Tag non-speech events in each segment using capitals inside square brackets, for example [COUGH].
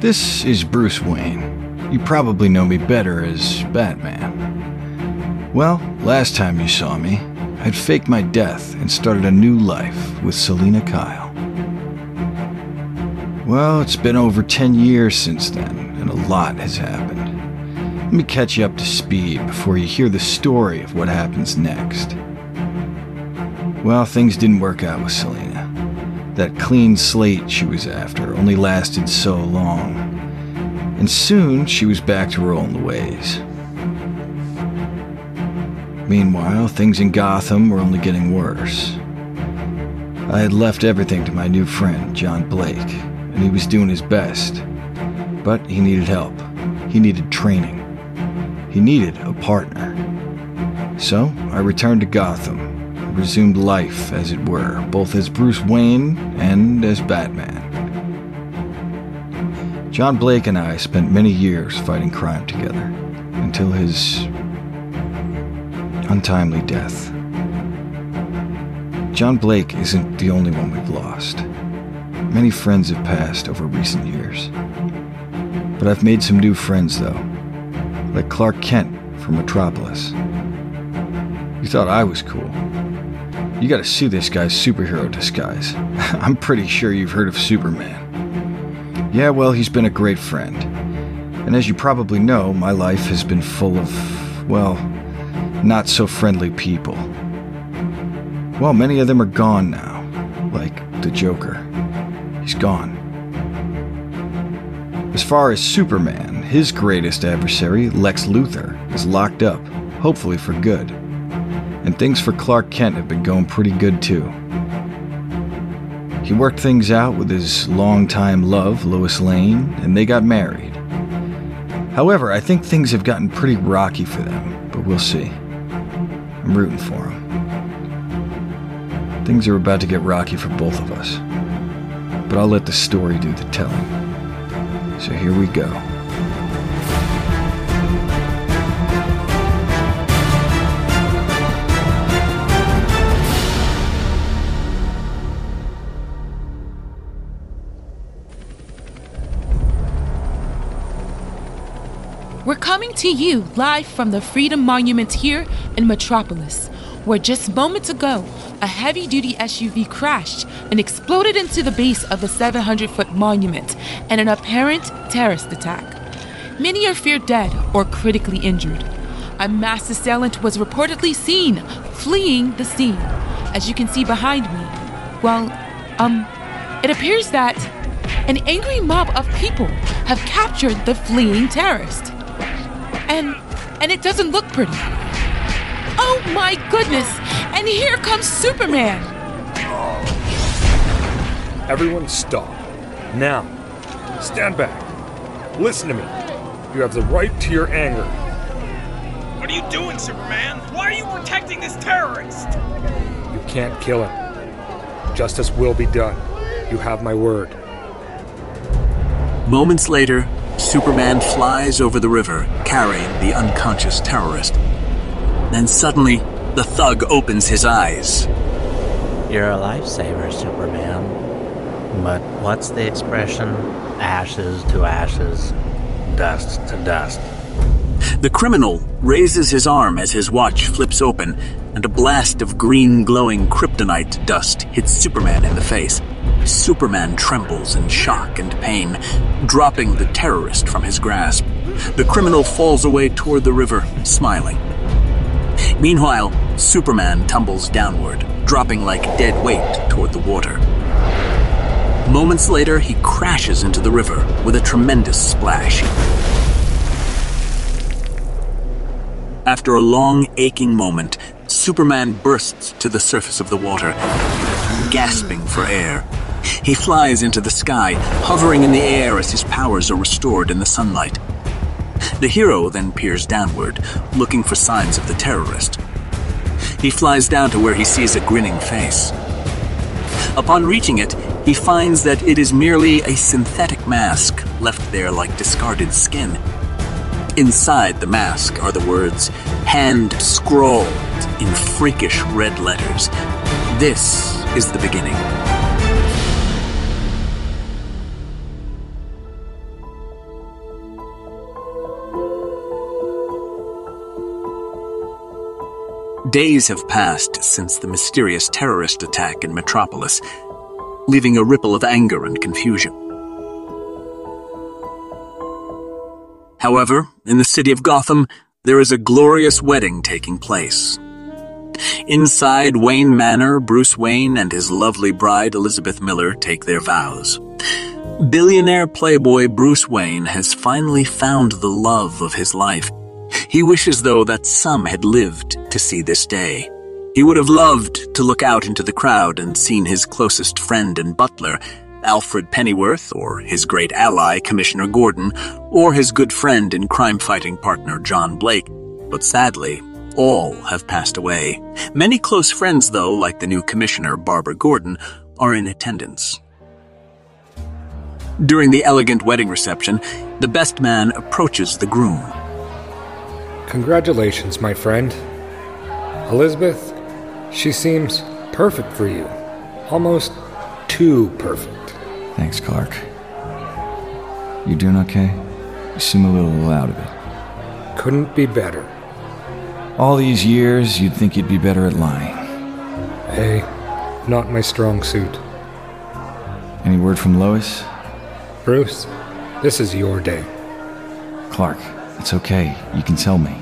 This is Bruce Wayne. You probably know me better as Batman. Well, last time you saw me, I'd faked my death and started a new life with Selina Kyle. Well, it's been over 10 years since then, and a lot has happened. Let me catch you up to speed before you hear the story of what happens next. Well, things didn't work out with Selina. That clean slate she was after only lasted so long, and soon she was back to her the ways. Meanwhile, things in Gotham were only getting worse. I had left everything to my new friend, John Blake, and he was doing his best. But he needed help. He needed training. He needed a partner. So I returned to Gotham resumed life, as it were, both as Bruce Wayne and as Batman. John Blake and I spent many years fighting crime together until his untimely death. John Blake isn't the only one we've lost. Many friends have passed over recent years. But I've made some new friends, though, like Clark Kent from Metropolis. You thought I was cool. You gotta see this guy's superhero disguise. [LAUGHS] I'm pretty sure you've heard of Superman. Yeah, well, he's been a great friend. And as you probably know, my life has been full of, well, not so friendly people. Well, many of them are gone now, like the Joker. He's gone. As far as Superman, his greatest adversary, Lex Luthor, is locked up, hopefully for good. And things for Clark Kent have been going pretty good too. He worked things out with his longtime love, Lois Lane, and they got married. However, I think things have gotten pretty rocky for them, but we'll see. I'm rooting for them. Things are about to get rocky for both of us. But I'll let the story do the telling. So here we go. To you live from the Freedom Monument here in Metropolis, where just moments ago, a heavy duty SUV crashed and exploded into the base of the 700 foot monument in an apparent terrorist attack. Many are feared dead or critically injured. A mass assailant was reportedly seen fleeing the scene, as you can see behind me. Well, um, it appears that an angry mob of people have captured the fleeing terrorist. And and it doesn't look pretty. Oh my goodness! And here comes Superman! Everyone stop. Now. Stand back. Listen to me. You have the right to your anger. What are you doing, Superman? Why are you protecting this terrorist? You can't kill him. Justice will be done. You have my word. Moments later, Superman flies over the river, carrying the unconscious terrorist. Then suddenly, the thug opens his eyes. You're a lifesaver, Superman. But what's the expression? Ashes to ashes, dust to dust. The criminal raises his arm as his watch flips open, and a blast of green glowing kryptonite dust hits Superman in the face. Superman trembles in shock and pain, dropping the terrorist from his grasp. The criminal falls away toward the river, smiling. Meanwhile, Superman tumbles downward, dropping like dead weight toward the water. Moments later, he crashes into the river with a tremendous splash. After a long, aching moment, Superman bursts to the surface of the water, gasping for air. He flies into the sky, hovering in the air as his powers are restored in the sunlight. The hero then peers downward, looking for signs of the terrorist. He flies down to where he sees a grinning face. Upon reaching it, he finds that it is merely a synthetic mask left there like discarded skin. Inside the mask are the words, hand scrawled in freakish red letters. This is the beginning. Days have passed since the mysterious terrorist attack in Metropolis, leaving a ripple of anger and confusion. However, in the city of Gotham, there is a glorious wedding taking place. Inside Wayne Manor, Bruce Wayne and his lovely bride Elizabeth Miller take their vows. Billionaire playboy Bruce Wayne has finally found the love of his life. He wishes, though, that some had lived to see this day. He would have loved to look out into the crowd and seen his closest friend and butler, Alfred Pennyworth, or his great ally, Commissioner Gordon, or his good friend and crime fighting partner, John Blake. But sadly, all have passed away. Many close friends, though, like the new commissioner, Barbara Gordon, are in attendance. During the elegant wedding reception, the best man approaches the groom. Congratulations, my friend. Elizabeth, she seems perfect for you. Almost too perfect. Thanks, Clark. You doing okay? You seem a little out of it. Couldn't be better. All these years, you'd think you'd be better at lying. Hey, not my strong suit. Any word from Lois? Bruce, this is your day. Clark, it's okay. You can tell me.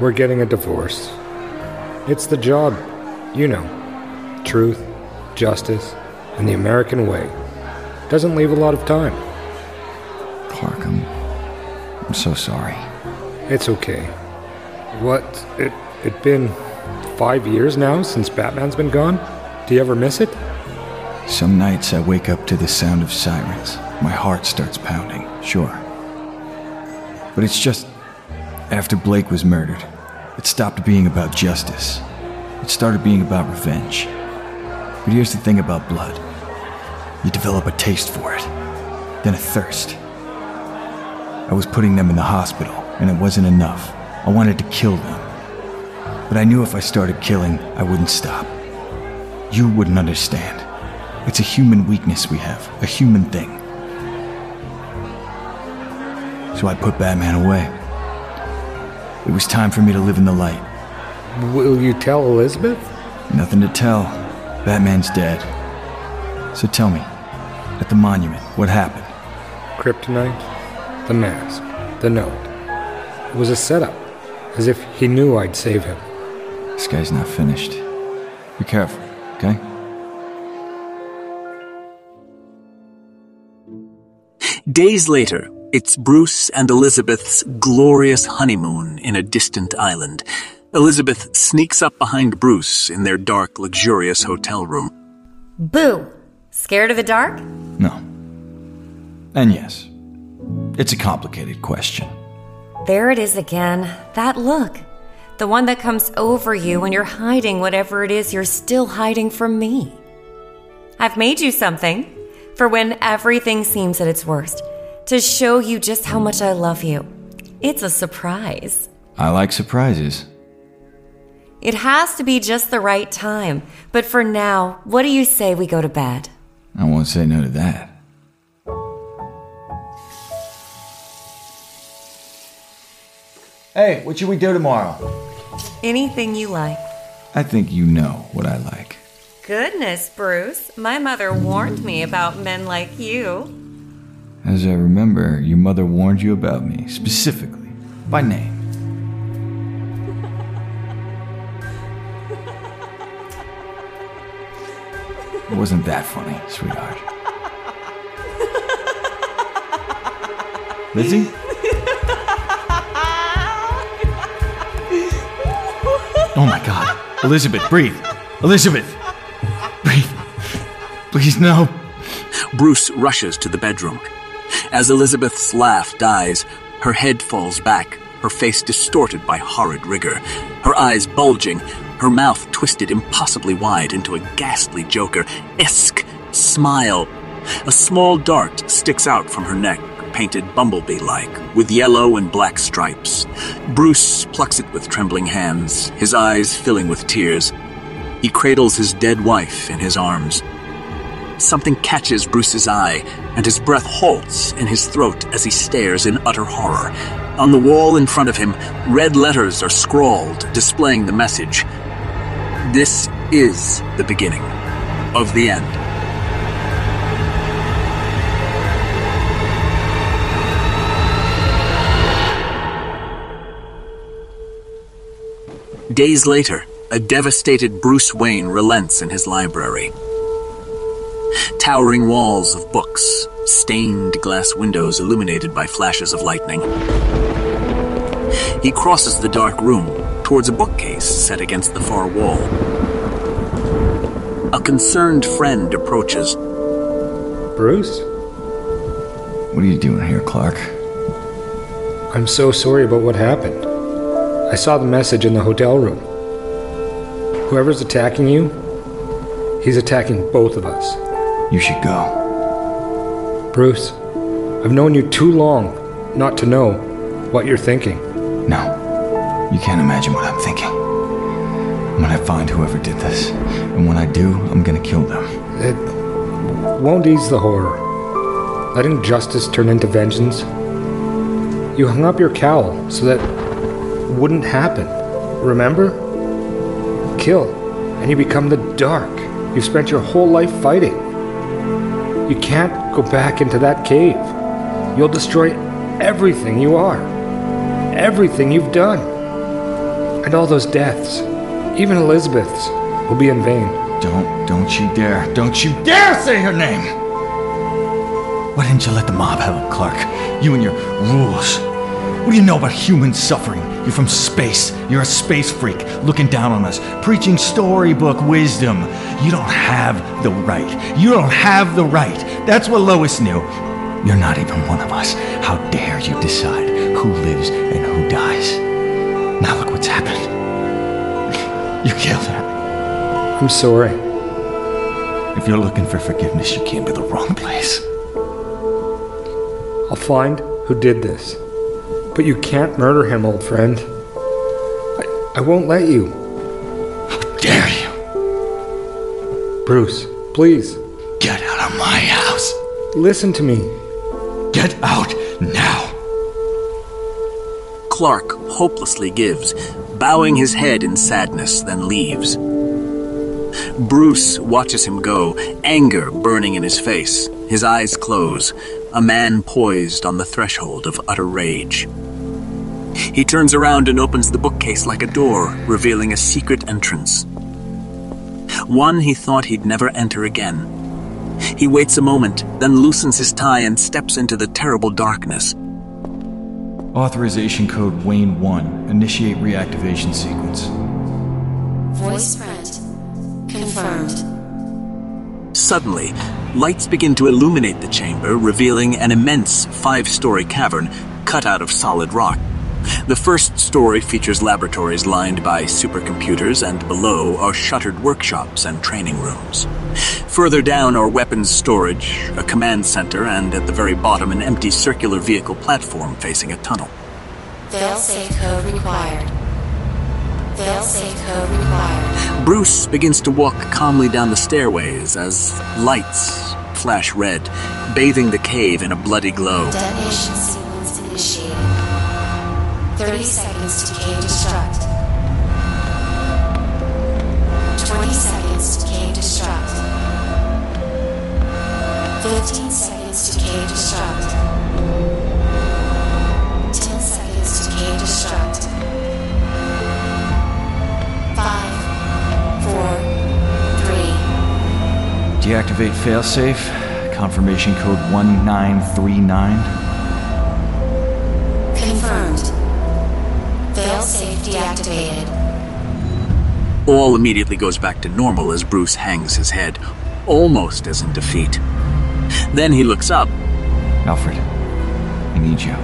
We're getting a divorce. It's the job, you know. Truth, justice, and the American way. Doesn't leave a lot of time. Clark, I'm. I'm so sorry. It's okay. What? It it been five years now since Batman's been gone? Do you ever miss it? Some nights I wake up to the sound of sirens. My heart starts pounding, sure. But it's just. After Blake was murdered, it stopped being about justice. It started being about revenge. But here's the thing about blood you develop a taste for it, then a thirst. I was putting them in the hospital, and it wasn't enough. I wanted to kill them. But I knew if I started killing, I wouldn't stop. You wouldn't understand. It's a human weakness we have, a human thing. So I put Batman away. It was time for me to live in the light. Will you tell Elizabeth? Nothing to tell. Batman's dead. So tell me, at the monument, what happened? Kryptonite, the mask, the note. It was a setup, as if he knew I'd save him. This guy's not finished. Be careful, okay? Days later, it's Bruce and Elizabeth's glorious honeymoon in a distant island. Elizabeth sneaks up behind Bruce in their dark, luxurious hotel room. Boo! Scared of the dark? No. And yes, it's a complicated question. There it is again. That look. The one that comes over you when you're hiding whatever it is you're still hiding from me. I've made you something for when everything seems at its worst, to show you just how much I love you. It's a surprise. I like surprises. It has to be just the right time, but for now, what do you say we go to bed? I won't say no to that. Hey, what should we do tomorrow? Anything you like. I think you know what I like. Goodness, Bruce. My mother warned me about men like you. As I remember, your mother warned you about me, specifically, by name. It wasn't that funny, sweetheart. Lizzie? Oh my god. Elizabeth, breathe. Elizabeth! Breathe. Please, no. Bruce rushes to the bedroom. As Elizabeth's laugh dies, her head falls back, her face distorted by horrid rigor, her eyes bulging, her mouth twisted impossibly wide into a ghastly Joker esque smile. A small dart sticks out from her neck, painted bumblebee like, with yellow and black stripes. Bruce plucks it with trembling hands, his eyes filling with tears. He cradles his dead wife in his arms. Something catches Bruce's eye, and his breath halts in his throat as he stares in utter horror. On the wall in front of him, red letters are scrawled, displaying the message This is the beginning of the end. Days later, a devastated Bruce Wayne relents in his library. Towering walls of books, stained glass windows illuminated by flashes of lightning. He crosses the dark room towards a bookcase set against the far wall. A concerned friend approaches. Bruce? What are you doing here, Clark? I'm so sorry about what happened. I saw the message in the hotel room. Whoever's attacking you, he's attacking both of us. You should go. Bruce, I've known you too long not to know what you're thinking. No. You can't imagine what I'm thinking. I'm gonna find whoever did this. And when I do, I'm gonna kill them. It won't ease the horror. Letting justice turn into vengeance. You hung up your cowl so that wouldn't happen. Remember? Kill, and you become the dark. You've spent your whole life fighting. You can't go back into that cave. You'll destroy everything you are, everything you've done. And all those deaths, even Elizabeth's, will be in vain. Don't, don't you dare, don't you dare say her name! Why didn't you let the mob have it, Clark? You and your rules. What do you know about human suffering? You're from space. You're a space freak looking down on us, preaching storybook wisdom. You don't have the right. You don't have the right. That's what Lois knew. You're not even one of us. How dare you decide who lives and who dies? Now look what's happened. [LAUGHS] You killed her. I'm sorry. If you're looking for forgiveness, you came to the wrong place. I'll find who did this. But you can't murder him, old friend. I, I won't let you. How dare you? Bruce, please. Get out of my house. Listen to me. Get out now. Clark hopelessly gives, bowing his head in sadness, then leaves. Bruce watches him go, anger burning in his face. His eyes close, a man poised on the threshold of utter rage. He turns around and opens the bookcase like a door, revealing a secret entrance. One he thought he'd never enter again. He waits a moment, then loosens his tie and steps into the terrible darkness. Authorization code Wayne 1. Initiate reactivation sequence. Voice print. Confirmed. Suddenly, lights begin to illuminate the chamber, revealing an immense five story cavern cut out of solid rock. The first story features laboratories lined by supercomputers, and below are shuttered workshops and training rooms. Further down are weapons storage, a command center, and at the very bottom, an empty circular vehicle platform facing a tunnel. Failsafe code required. Failsafe code required. Bruce begins to walk calmly down the stairways as lights flash red, bathing the cave in a bloody glow. Detonation. 30 seconds to K destruct. 20 seconds to K destruct. 15 seconds to K destruct. 10 seconds to K destruct. 5, 4, 3, Deactivate failsafe. Confirmation code 1939. Deactivated. All immediately goes back to normal as Bruce hangs his head, almost as in defeat. Then he looks up. Alfred, I need you.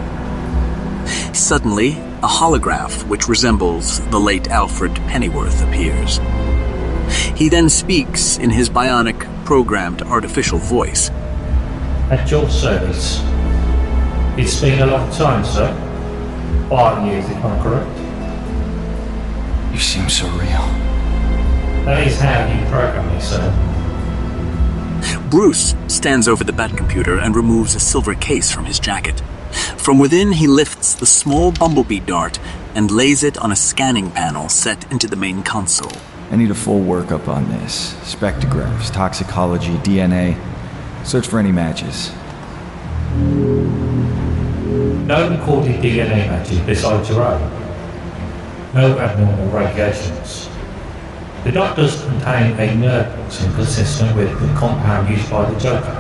Suddenly, a holograph which resembles the late Alfred Pennyworth appears. He then speaks in his bionic, programmed artificial voice. At your service. It's been a long time, sir. Five years, if I'm correct. You seem so real. That is how you program me, sir. Bruce stands over the bat computer and removes a silver case from his jacket. From within, he lifts the small bumblebee dart and lays it on a scanning panel set into the main console. I need a full workup on this spectrographs, toxicology, DNA. Search for any matches. No recorded DNA matches besides your own. No abnormal radiations. The doctors contain a nerve toxin consistent with the compound used by the Joker.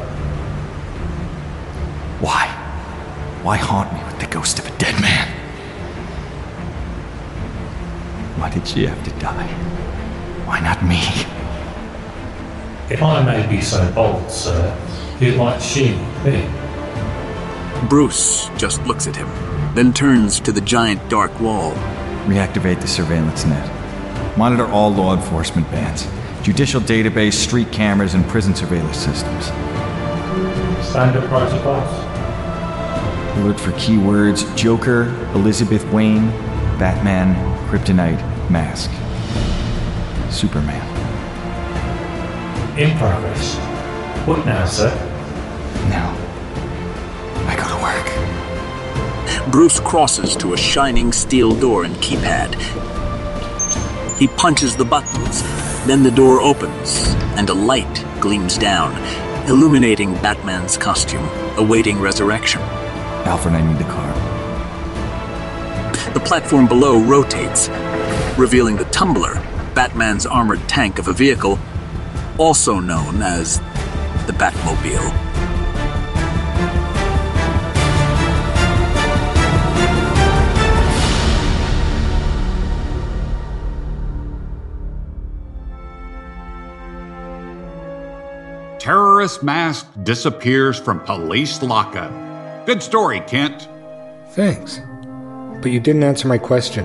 Why? Why haunt me with the ghost of a dead man? Why did she have to die? Why not me? If I may be so bold, sir, who might she be? Bruce just looks at him, then turns to the giant dark wall. Reactivate the surveillance net. Monitor all law enforcement bands, judicial database, street cameras, and prison surveillance systems. Standard protocols? Alert for keywords Joker, Elizabeth Wayne, Batman, Kryptonite, Mask. Superman. In progress. What now, sir? Bruce crosses to a shining steel door and keypad. He punches the buttons, then the door opens, and a light gleams down, illuminating Batman's costume, awaiting resurrection. Alfred, I need the car. The platform below rotates, revealing the Tumbler, Batman's armored tank of a vehicle, also known as the Batmobile. Terrorist mask disappears from police lockup. Good story, Kent. Thanks. But you didn't answer my question,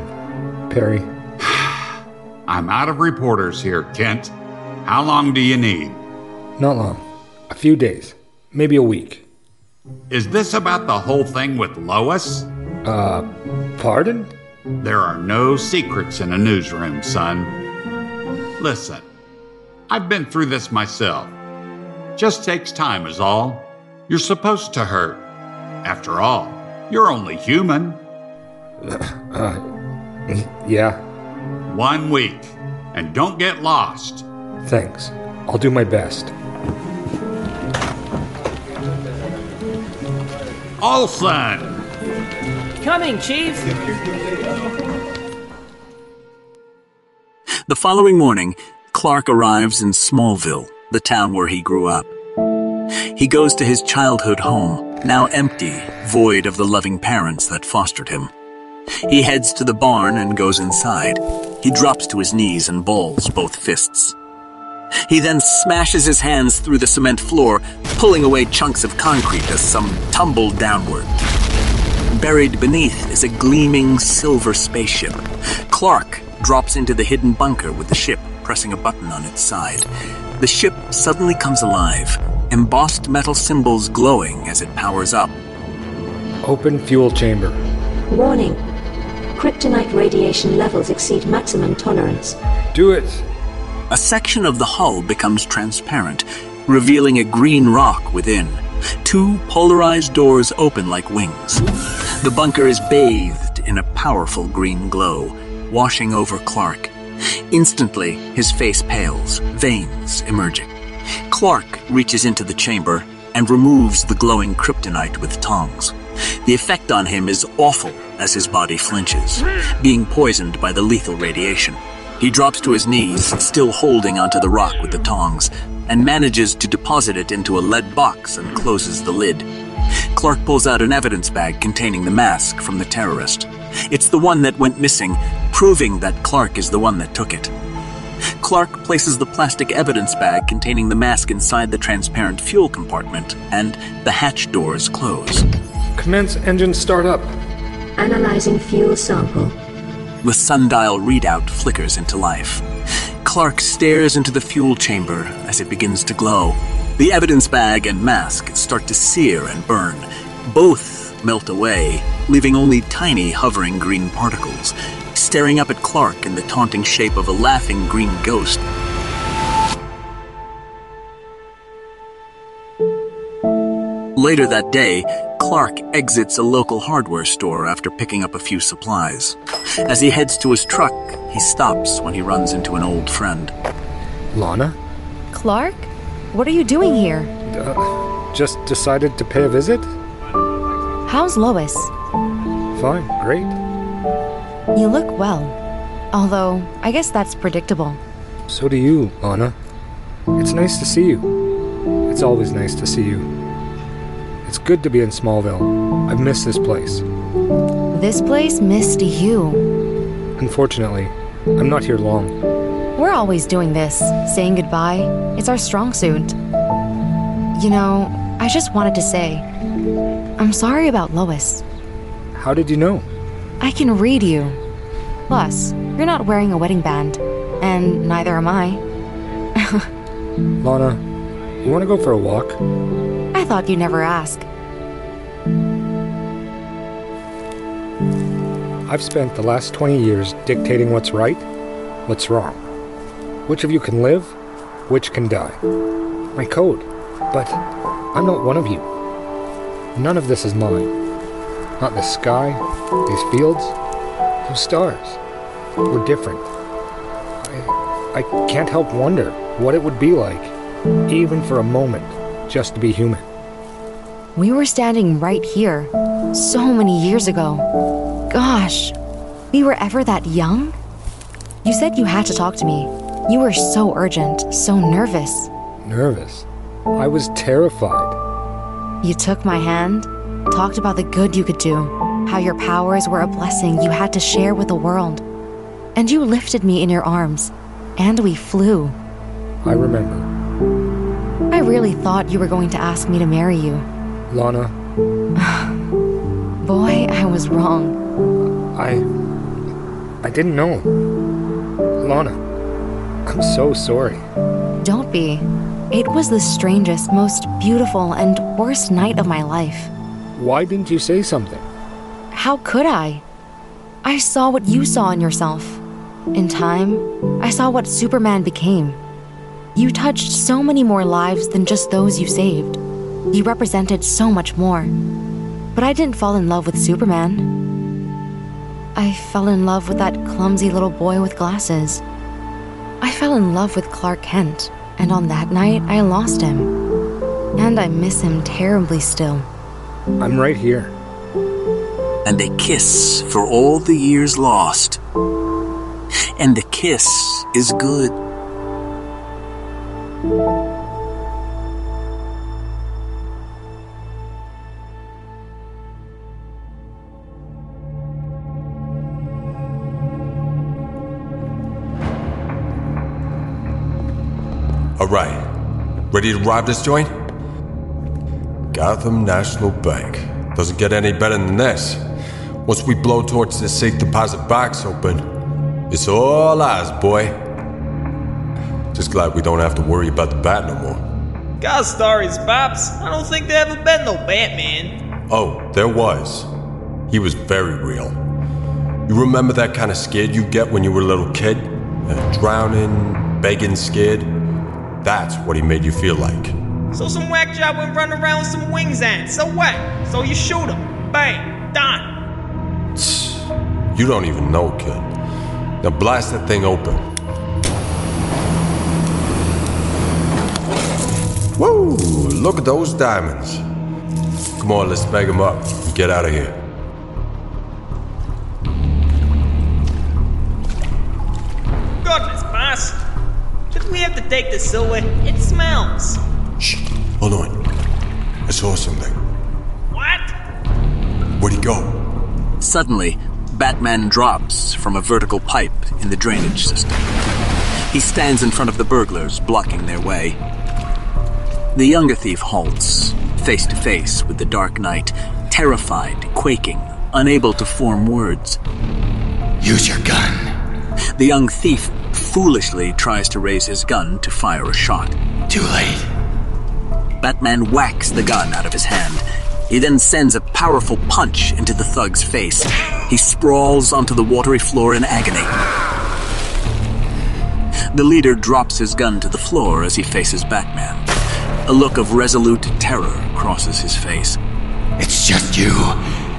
Perry. [SIGHS] I'm out of reporters here, Kent. How long do you need? Not long. A few days. Maybe a week. Is this about the whole thing with Lois? Uh, pardon? There are no secrets in a newsroom, son. Listen, I've been through this myself. Just takes time, is all. You're supposed to hurt. After all, you're only human. Uh, [CLEARS THROAT] yeah. One week. And don't get lost. Thanks. I'll do my best. Olsen! Coming, Chief! The following morning, Clark arrives in Smallville, the town where he grew up. He goes to his childhood home, now empty, void of the loving parents that fostered him. He heads to the barn and goes inside. He drops to his knees and balls both fists. He then smashes his hands through the cement floor, pulling away chunks of concrete as some tumble downward. Buried beneath is a gleaming silver spaceship. Clark drops into the hidden bunker with the ship pressing a button on its side. The ship suddenly comes alive, embossed metal symbols glowing as it powers up. Open fuel chamber. Warning. Kryptonite radiation levels exceed maximum tolerance. Do it. A section of the hull becomes transparent, revealing a green rock within. Two polarized doors open like wings. The bunker is bathed in a powerful green glow, washing over Clark. Instantly, his face pales, veins emerging. Clark reaches into the chamber and removes the glowing kryptonite with tongs. The effect on him is awful as his body flinches, being poisoned by the lethal radiation. He drops to his knees, still holding onto the rock with the tongs, and manages to deposit it into a lead box and closes the lid. Clark pulls out an evidence bag containing the mask from the terrorist. It's the one that went missing, proving that Clark is the one that took it. Clark places the plastic evidence bag containing the mask inside the transparent fuel compartment, and the hatch doors close. Commence engine startup. Analyzing fuel sample. The sundial readout flickers into life. Clark stares into the fuel chamber as it begins to glow. The evidence bag and mask start to sear and burn. Both melt away, leaving only tiny hovering green particles, staring up at Clark in the taunting shape of a laughing green ghost. Later that day, Clark exits a local hardware store after picking up a few supplies. As he heads to his truck, he stops when he runs into an old friend. Lana? Clark? What are you doing here? Uh, just decided to pay a visit? How's Lois? Fine, great. You look well. Although, I guess that's predictable. So do you, Lana. It's nice to see you. It's always nice to see you. It's good to be in Smallville. I've missed this place. This place missed you. Unfortunately, I'm not here long. We're always doing this, saying goodbye. It's our strong suit. You know, I just wanted to say, I'm sorry about Lois. How did you know? I can read you. Plus, you're not wearing a wedding band, and neither am I. [LAUGHS] Lana, you want to go for a walk? I thought you'd never ask. I've spent the last 20 years dictating what's right, what's wrong. Which of you can live, which can die. My code. But I'm not one of you. None of this is mine. Not the sky, these fields, those stars. We're different. I, I can't help wonder what it would be like, even for a moment, just to be human. We were standing right here, so many years ago. Gosh, we were ever that young? You said you had to talk to me. You were so urgent, so nervous. Nervous? I was terrified. You took my hand, talked about the good you could do, how your powers were a blessing you had to share with the world. And you lifted me in your arms, and we flew. I remember. I really thought you were going to ask me to marry you. Lana. [SIGHS] Boy, I was wrong. I. I didn't know. Lana, I'm so sorry. Don't be. It was the strangest, most beautiful, and worst night of my life. Why didn't you say something? How could I? I saw what you saw in yourself. In time, I saw what Superman became. You touched so many more lives than just those you saved. You represented so much more. But I didn't fall in love with Superman. I fell in love with that clumsy little boy with glasses. I fell in love with Clark Kent, and on that night, I lost him. And I miss him terribly still. I'm right here. And they kiss for all the years lost. And the kiss is good. Right. Ready to rob this joint? Gotham National Bank. Doesn't get any better than this. Once we blow towards this safe deposit box open, it's all ours, boy. Just glad we don't have to worry about the bat no more. God stories, Pops. I don't think there ever been no Batman. Oh, there was. He was very real. You remember that kind of scared you get when you were a little kid? Uh, drowning, begging, scared? That's what he made you feel like. So some whack job went running around with some wings and so what? So you shoot him. Bang. Done. You don't even know, kid. Now blast that thing open. Woo! Look at those diamonds. Come on, let's bag them up and get out of here. Take the silver? It smells. Shh. Hold on. I saw something. What? Where'd he go? Suddenly, Batman drops from a vertical pipe in the drainage system. He stands in front of the burglars, blocking their way. The younger thief halts, face to face with the Dark Knight, terrified, quaking, unable to form words. Use your gun. The young thief foolishly tries to raise his gun to fire a shot. Too late. Batman whacks the gun out of his hand. He then sends a powerful punch into the thug's face. He sprawls onto the watery floor in agony. The leader drops his gun to the floor as he faces Batman. A look of resolute terror crosses his face. It's just you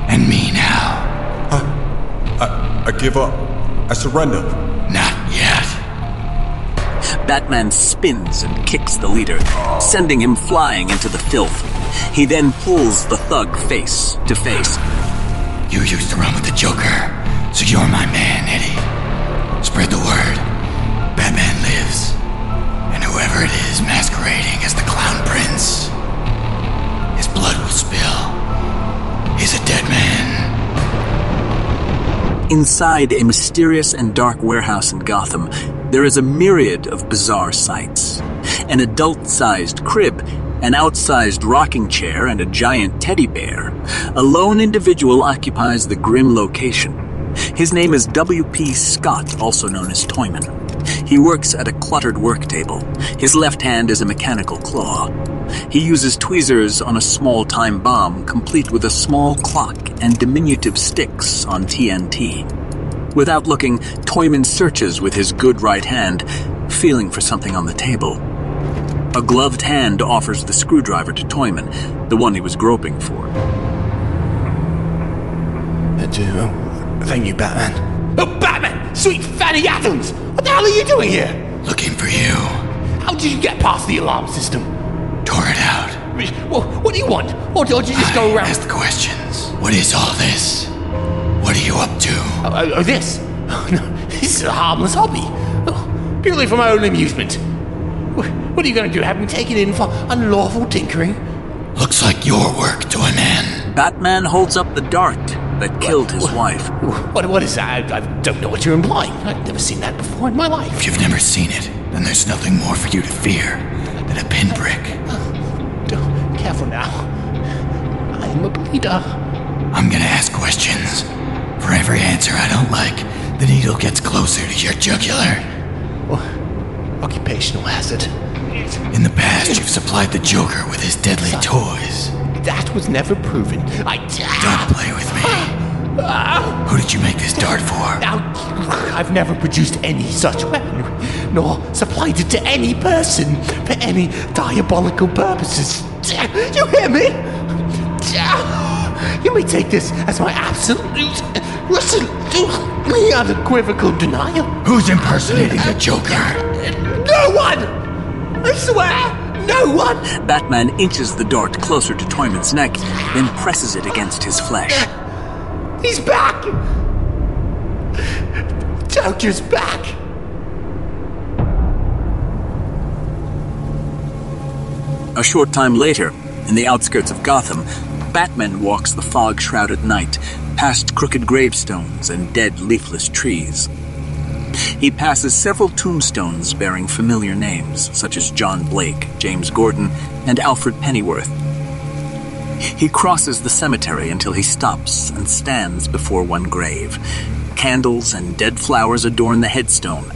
and me now. I, I I give up. I surrender. Batman spins and kicks the leader, sending him flying into the filth. He then pulls the thug face to face. You used to run with the Joker, so you're my man, Eddie. Spread the word. Batman lives. And whoever it is masquerading as the Clown Prince, his blood will spill. He's a dead man. Inside a mysterious and dark warehouse in Gotham, there is a myriad of bizarre sights. An adult sized crib, an outsized rocking chair, and a giant teddy bear. A lone individual occupies the grim location. His name is W.P. Schott, also known as Toyman. He works at a cluttered work table. His left hand is a mechanical claw. He uses tweezers on a small time bomb, complete with a small clock and diminutive sticks on TNT. Without looking, Toyman searches with his good right hand, feeling for something on the table. A gloved hand offers the screwdriver to Toyman, the one he was groping for. Uh, thank you, Batman. Oh, Batman! Sweet Fanny Adams! What the hell are you doing here? Looking for you. How did you get past the alarm system? Tore it out. Well, what do you want? Or did you just go around? Ask the questions. What is all this? What are you up to? Oh, oh, oh this? Oh, no, this is a harmless hobby. Oh, purely for my own amusement. What are you going to do? Have me taken in for unlawful tinkering? Looks like your work to a man. Batman holds up the dart that killed his wife. What, what is that? I, I don't know what you're implying. I've never seen that before in my life. If you've never seen it, then there's nothing more for you to fear than a pinprick. Careful now. I'm a bleeder. I'm gonna ask questions. For every answer I don't like, the needle gets closer to your jugular. Well, Occupational hazard. In the past, you've supplied the Joker with his deadly toys. That was never proven. I. Don't play with me. Who did you make this dart for? I've never produced any such weaponry, nor supplied it to any person for any diabolical purposes. You hear me? You may take this as my absolute, absolutely unequivocal denial. Who's impersonating the uh, Joker? No one! I swear, no one! Batman inches the dart closer to Toyman's neck, then presses it against his flesh. Uh, he's back! Joker's back! A short time later, in the outskirts of Gotham, Batman walks the fog shrouded night, past crooked gravestones and dead leafless trees. He passes several tombstones bearing familiar names, such as John Blake, James Gordon, and Alfred Pennyworth. He crosses the cemetery until he stops and stands before one grave. Candles and dead flowers adorn the headstone.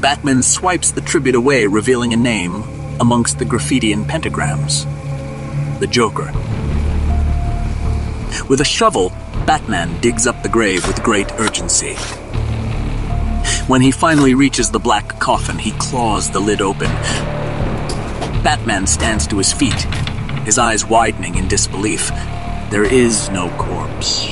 Batman swipes the tribute away, revealing a name amongst the graffiti and pentagrams the Joker. With a shovel, Batman digs up the grave with great urgency. When he finally reaches the black coffin, he claws the lid open. Batman stands to his feet, his eyes widening in disbelief. There is no corpse.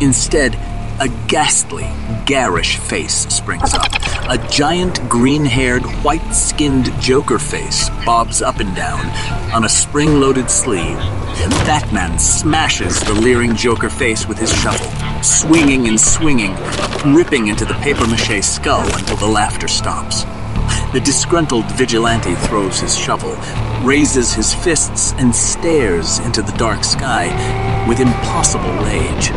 Instead, a ghastly, garish face springs up. A giant green haired, white skinned Joker face bobs up and down on a spring loaded sleeve. Batman smashes the leering Joker face with his shovel, swinging and swinging, ripping into the paper mache skull until the laughter stops. The disgruntled vigilante throws his shovel, raises his fists, and stares into the dark sky with impossible rage.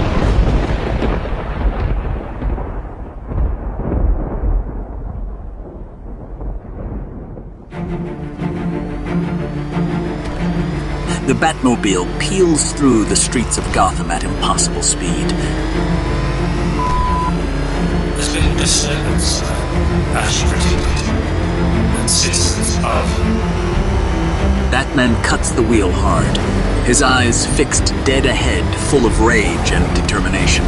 The Batmobile peels through the streets of Gotham at impossible speed. There's been disturbance, as predicted, and citizens of Batman cuts the wheel hard, his eyes fixed dead ahead, full of rage and determination.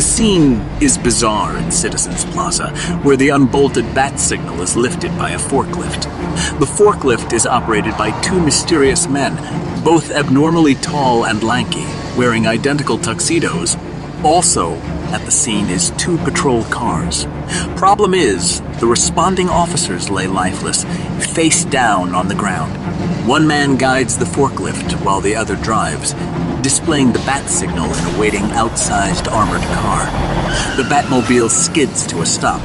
The scene is bizarre in Citizens Plaza, where the unbolted bat signal is lifted by a forklift. The forklift is operated by two mysterious men, both abnormally tall and lanky, wearing identical tuxedos. Also at the scene is two patrol cars. Problem is, the responding officers lay lifeless, face down on the ground. One man guides the forklift while the other drives, displaying the bat signal in a waiting outsized armored car. The Batmobile skids to a stop.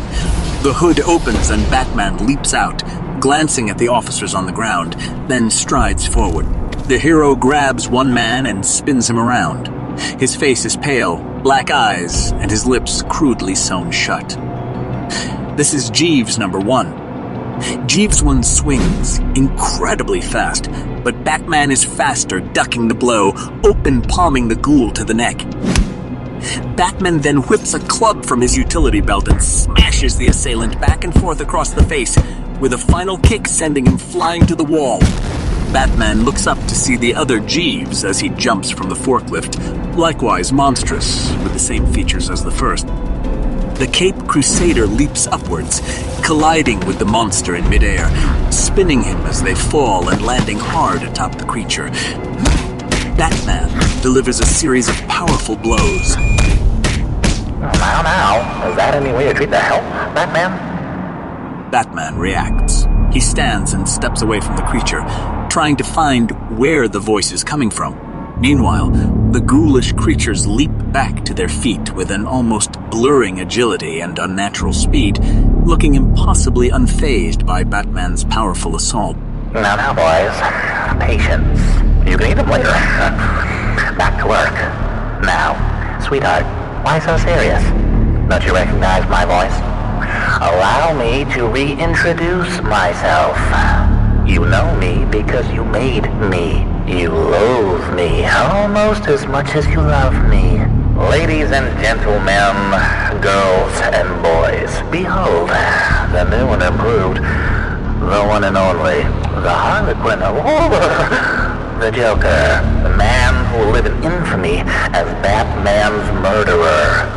The hood opens and Batman leaps out, glancing at the officers on the ground, then strides forward. The hero grabs one man and spins him around. His face is pale, black eyes, and his lips crudely sewn shut. This is Jeeves number one. Jeeves one swings incredibly fast, but Batman is faster, ducking the blow, open palming the ghoul to the neck. Batman then whips a club from his utility belt and smashes the assailant back and forth across the face, with a final kick sending him flying to the wall. Batman looks up to see the other Jeeves as he jumps from the forklift, likewise monstrous, with the same features as the first. The Cape Crusader leaps upwards, colliding with the monster in midair, spinning him as they fall and landing hard atop the creature. Batman delivers a series of powerful blows. Now, now, is that any way to treat the help, Batman? Batman reacts. He stands and steps away from the creature, trying to find where the voice is coming from. Meanwhile, the ghoulish creatures leap back to their feet with an almost blurring agility and unnatural speed, looking impossibly unfazed by Batman's powerful assault. Now, now, boys. Patience. You can eat them later. Back to work. Now, sweetheart, why so serious? Don't you recognize my voice? Allow me to reintroduce myself. You know me because you made me. You loathe me almost as much as you love me. Ladies and gentlemen, girls and boys, behold, the new and improved, the one and only, the Harlequin of [LAUGHS] the Joker, the man who will live in infamy as Batman's murderer.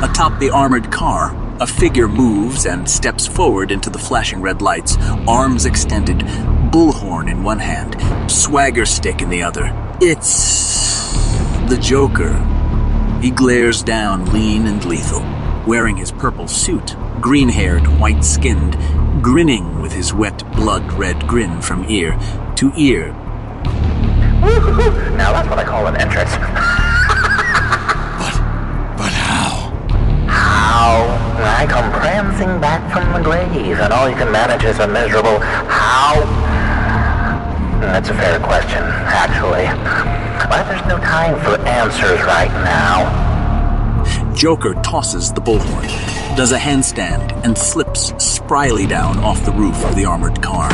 [LAUGHS] Atop the armored car, a figure moves and steps forward into the flashing red lights, arms extended, bullhorn in one hand, swagger stick in the other. It's the Joker. He glares down, lean and lethal, wearing his purple suit, green haired, white skinned, grinning with his wet, blood red grin from ear to ear. now that's what I call an entrance. But how? How? I come prancing back from the grave, and all you can manage is a miserable how? That's a fair question, actually. But there's no time for answers right now. Joker tosses the bullhorn, does a handstand, and slips spryly down off the roof of the armored car.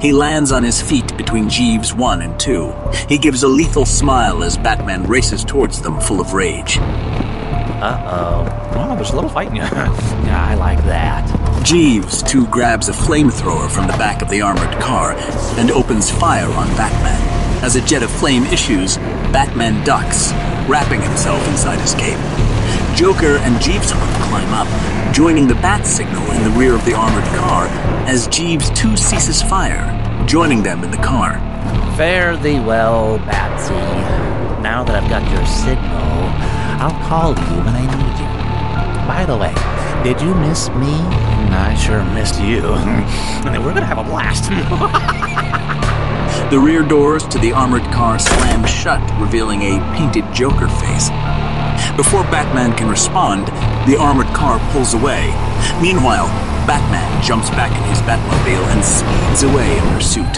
He lands on his feet between Jeeves 1 and 2. He gives a lethal smile as Batman races towards them full of rage. Uh-oh. Oh, there's a little fighting. [LAUGHS] yeah, I like that. Jeeves, two, grabs a flamethrower from the back of the armored car and opens fire on Batman. As a jet of flame issues, Batman ducks, wrapping himself inside his cape. Joker and Jeeves climb up, joining the bat signal in the rear of the armored car as Jeeves two ceases fire, joining them in the car. Fare thee well, Batsy. Now that I've got your signal, I'll call you when I need you. By the way, did you miss me? I sure missed you. [LAUGHS] and we're gonna have a blast. The rear doors to the armored car slam shut, revealing a painted Joker face. Before Batman can respond, the armored car pulls away. Meanwhile, Batman jumps back in his Batmobile and speeds away in pursuit.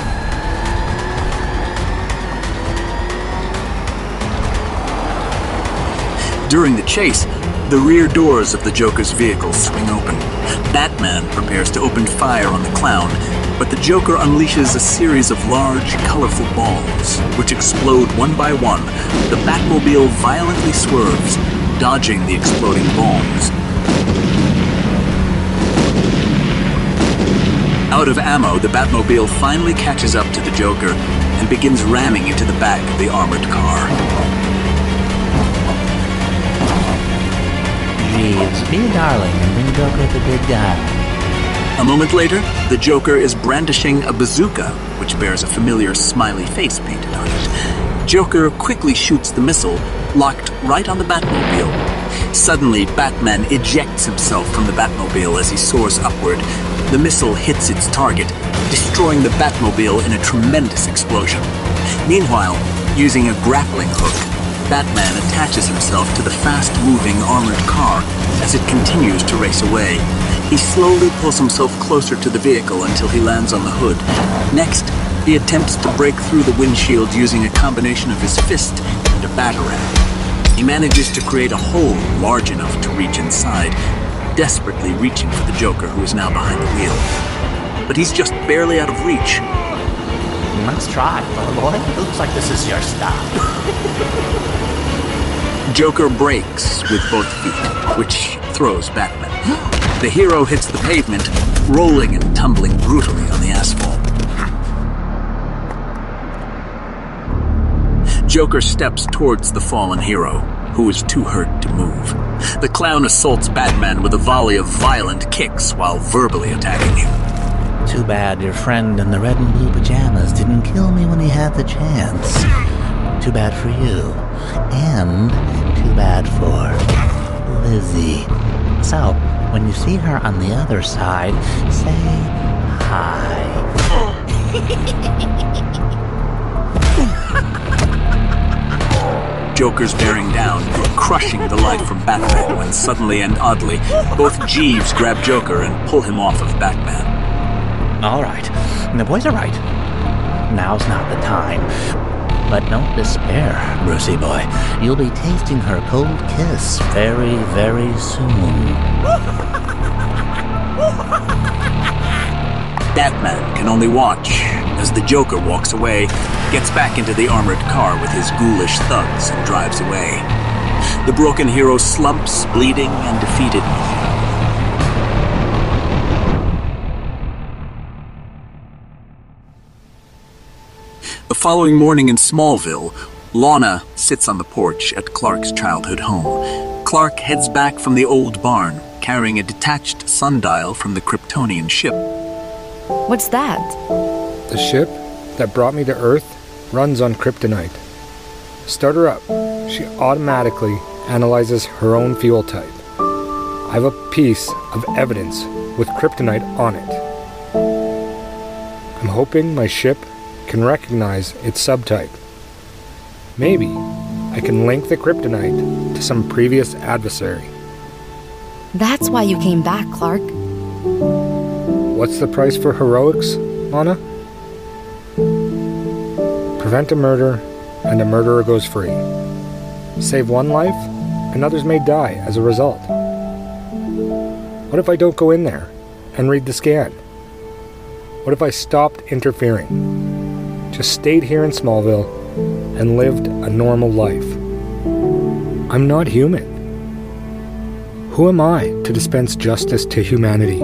During the chase, the rear doors of the Joker's vehicle swing open. Batman prepares to open fire on the clown, but the Joker unleashes a series of large, colorful balls, which explode one by one. The Batmobile violently swerves, dodging the exploding bombs. Out of ammo, the Batmobile finally catches up to the Joker and begins ramming into the back of the armored car. Just be a darling and bring Joker the big guy. A moment later, the Joker is brandishing a bazooka, which bears a familiar smiley face painted on it. Joker quickly shoots the missile, locked right on the Batmobile. Suddenly, Batman ejects himself from the Batmobile as he soars upward. The missile hits its target, destroying the Batmobile in a tremendous explosion. Meanwhile, using a grappling hook, Batman attaches himself to the fast-moving armored car as it continues to race away. He slowly pulls himself closer to the vehicle until he lands on the hood. Next, he attempts to break through the windshield using a combination of his fist and a batarang. He manages to create a hole large enough to reach inside, desperately reaching for the Joker who is now behind the wheel. But he's just barely out of reach. Let's try, little boy. It looks like this is your style. [LAUGHS] Joker brakes with both feet, which throws Batman. The hero hits the pavement, rolling and tumbling brutally on the asphalt. Joker steps towards the fallen hero, who is too hurt to move. The clown assaults Batman with a volley of violent kicks while verbally attacking him. Too bad your friend in the red and blue pajamas didn't kill me when he had the chance. Too bad for you. And too bad for Lizzie. So, when you see her on the other side, say hi. [LAUGHS] Joker's bearing down, crushing the life from Batman when suddenly and oddly, both Jeeves grab Joker and pull him off of Batman. All right. The boys are right. Now's not the time. But don't despair, Brucey boy. You'll be tasting her cold kiss very, very soon. [LAUGHS] Batman can only watch as the Joker walks away, gets back into the armored car with his ghoulish thugs, and drives away. The broken hero slumps, bleeding and defeated. Following morning in Smallville, Lana sits on the porch at Clark's childhood home. Clark heads back from the old barn, carrying a detached sundial from the Kryptonian ship. What's that? The ship that brought me to Earth runs on kryptonite. Start her up. She automatically analyzes her own fuel type. I have a piece of evidence with kryptonite on it. I'm hoping my ship can recognize its subtype. Maybe I can link the kryptonite to some previous adversary. That's why you came back, Clark. What's the price for heroics, Lana? Prevent a murder, and a murderer goes free. Save one life, and others may die as a result. What if I don't go in there and read the scan? What if I stopped interfering? Just stayed here in Smallville and lived a normal life? I'm not human. Who am I to dispense justice to humanity?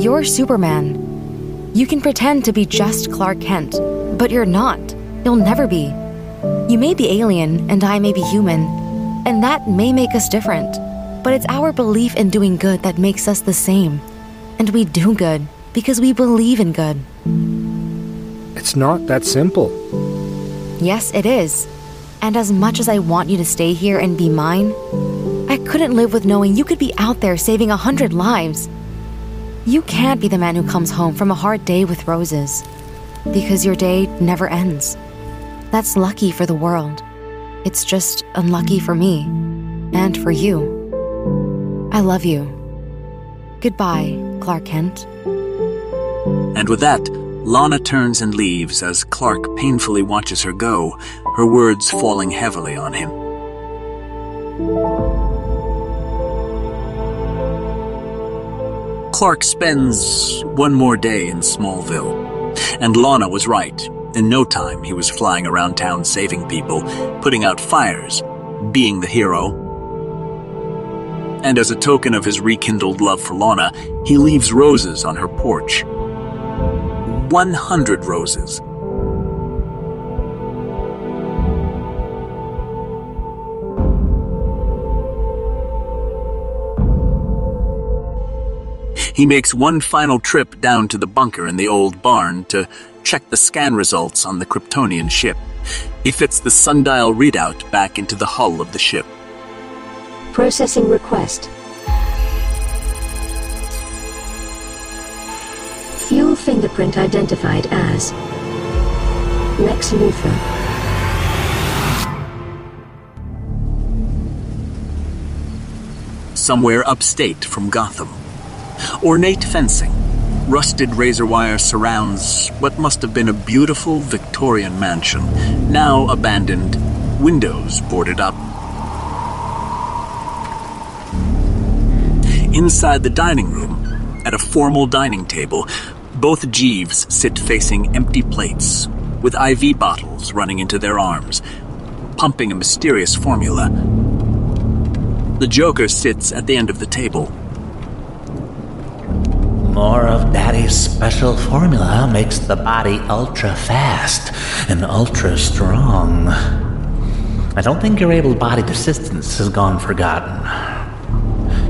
You're Superman. You can pretend to be just Clark Kent, but you're not. You'll never be. You may be alien, and I may be human, and that may make us different. But it's our belief in doing good that makes us the same. And we do good because we believe in good. It's not that simple. Yes, it is. And as much as I want you to stay here and be mine, I couldn't live with knowing you could be out there saving a hundred lives. You can't be the man who comes home from a hard day with roses. Because your day never ends. That's lucky for the world. It's just unlucky for me. And for you. I love you. Goodbye, Clark Kent. And with that, Lana turns and leaves as Clark painfully watches her go, her words falling heavily on him. Clark spends one more day in Smallville. And Lana was right. In no time, he was flying around town saving people, putting out fires, being the hero. And as a token of his rekindled love for Lana, he leaves roses on her porch. 100 roses. He makes one final trip down to the bunker in the old barn to check the scan results on the Kryptonian ship. He fits the sundial readout back into the hull of the ship. Processing request Fuel fingerprint identified as Lex Luthor. somewhere upstate from Gotham. Ornate fencing, rusted razor wire surrounds what must have been a beautiful Victorian mansion, now abandoned, windows boarded up. Inside the dining room, at a formal dining table, both Jeeves sit facing empty plates, with IV bottles running into their arms, pumping a mysterious formula the Joker sits at the end of the table. More of Daddy's special formula makes the body ultra fast and ultra strong. I don't think your able bodied assistance has gone forgotten.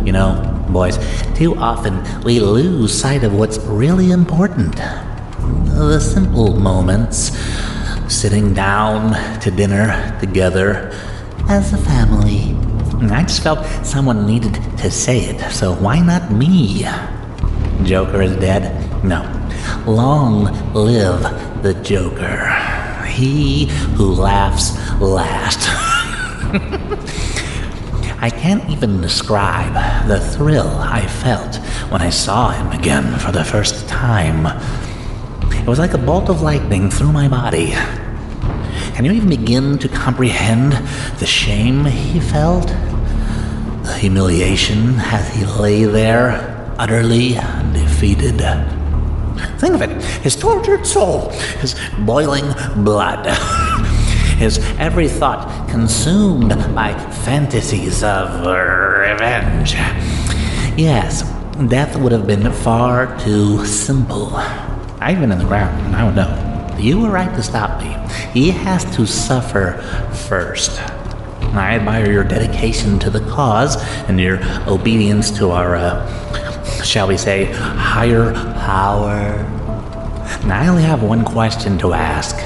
You know, boys, too often we lose sight of what's really important. The simple moments. Sitting down to dinner together as a family I just felt someone needed to say it, so why not me? Joker is dead? No. Long live the Joker. He who laughs last. [LAUGHS] I can't even describe the thrill I felt when I saw him again for the first time. It was like a bolt of lightning through my body. Can you even begin to comprehend the shame he felt? The humiliation as he lay there, utterly defeated. Think of it his tortured soul, his boiling blood, [LAUGHS] his every thought consumed by fantasies of revenge. Yes, death would have been far too simple. I've been in the ground, I would know. You were right to stop me. He has to suffer first. I admire your dedication to the cause and your obedience to our, uh, shall we say, higher power. Now, I only have one question to ask.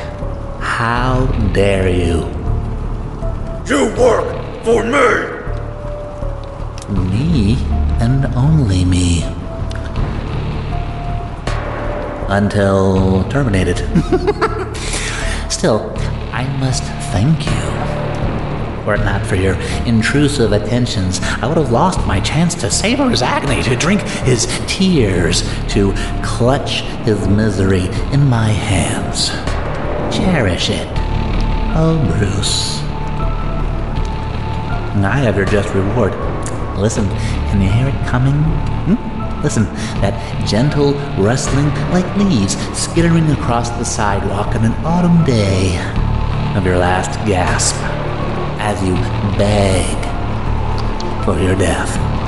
How dare you? You work for me! Me and only me. Until terminated. [LAUGHS] Still, I must thank you. Were it not for your intrusive attentions, I would have lost my chance to savor his agony, to drink his tears, to clutch his misery in my hands. Cherish it. Oh, Bruce. I have your just reward. Listen, can you hear it coming? Hmm? Listen, that gentle rustling like leaves skittering across the sidewalk on an autumn day of your last gasp as you beg for your death.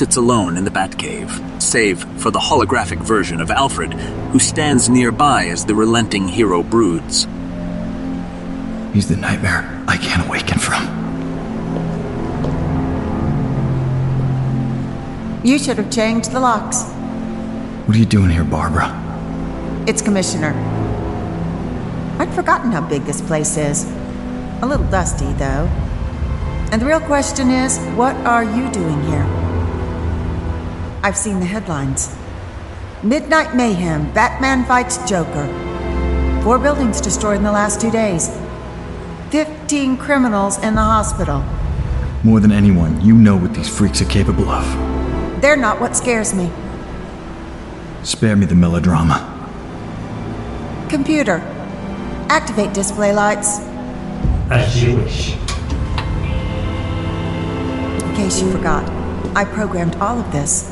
Sits alone in the Batcave, save for the holographic version of Alfred, who stands nearby as the relenting hero broods. He's the nightmare I can't awaken from. You should have changed the locks. What are you doing here, Barbara? It's Commissioner. I'd forgotten how big this place is. A little dusty, though. And the real question is what are you doing here? I've seen the headlines Midnight Mayhem Batman fights Joker. Four buildings destroyed in the last two days. 15 criminals in the hospital. More than anyone, you know what these freaks are capable of. They're not what scares me. Spare me the melodrama. Computer, activate display lights. As you wish. In case you forgot, I programmed all of this.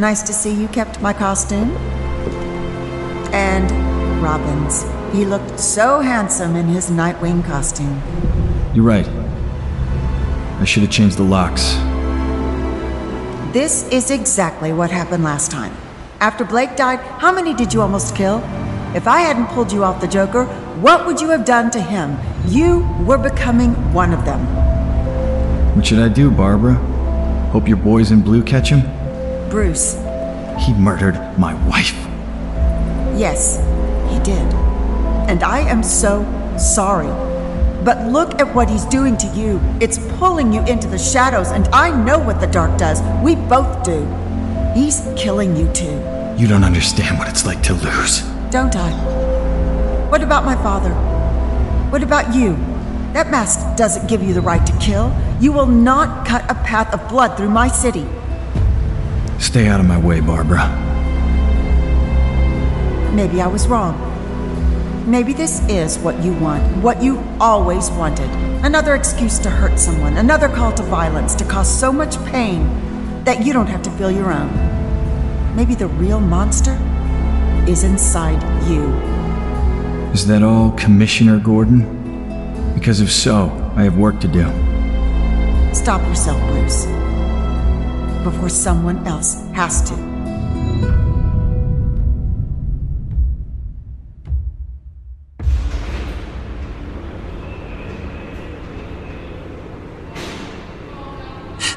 Nice to see you kept my costume. And Robin's. He looked so handsome in his Nightwing costume. You're right. I should have changed the locks. This is exactly what happened last time. After Blake died, how many did you almost kill? If I hadn't pulled you off the Joker, what would you have done to him? You were becoming one of them. What should I do, Barbara? Hope your boys in blue catch him? Bruce. He murdered my wife. Yes, he did. And I am so sorry. But look at what he's doing to you. It's pulling you into the shadows, and I know what the dark does. We both do. He's killing you too. You don't understand what it's like to lose. Don't I? What about my father? What about you? That mask doesn't give you the right to kill. You will not cut a path of blood through my city. Stay out of my way, Barbara. Maybe I was wrong. Maybe this is what you want, what you always wanted. Another excuse to hurt someone, another call to violence, to cause so much pain that you don't have to feel your own. Maybe the real monster is inside you. Is that all, Commissioner Gordon? Because if so, I have work to do. Stop yourself, Bruce. Before someone else has to.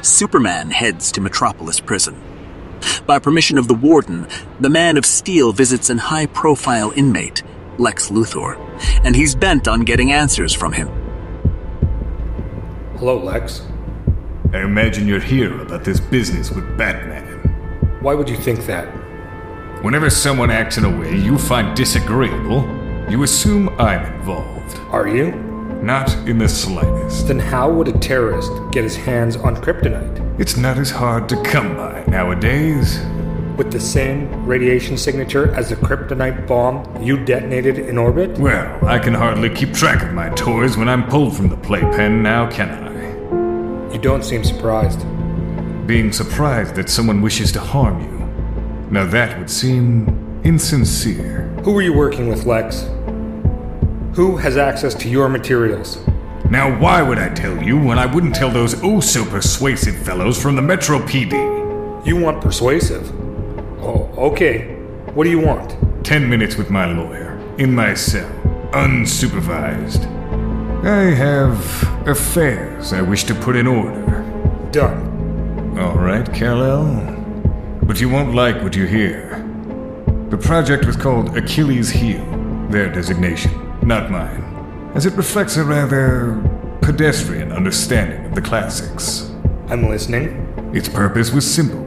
Superman heads to Metropolis Prison. By permission of the Warden, the Man of Steel visits an high profile inmate, Lex Luthor, and he's bent on getting answers from him. Hello, Lex. I imagine you're here about this business with Batman. Why would you think that? Whenever someone acts in a way you find disagreeable, you assume I'm involved. Are you? Not in the slightest. Then how would a terrorist get his hands on kryptonite? It's not as hard to come by nowadays. With the same radiation signature as the kryptonite bomb you detonated in orbit? Well, I can hardly keep track of my toys when I'm pulled from the playpen now, can I? You don't seem surprised. Being surprised that someone wishes to harm you. Now that would seem insincere. Who were you working with, Lex? Who has access to your materials? Now, why would I tell you when I wouldn't tell those oh so persuasive fellows from the Metro PD? You want persuasive? Oh, okay. What do you want? Ten minutes with my lawyer, in my cell, unsupervised. I have affairs I wish to put in order. Done. All right, Kal-El. But you won't like what you hear. The project was called Achilles' Heel, their designation, not mine, as it reflects a rather pedestrian understanding of the classics. I'm listening. Its purpose was simple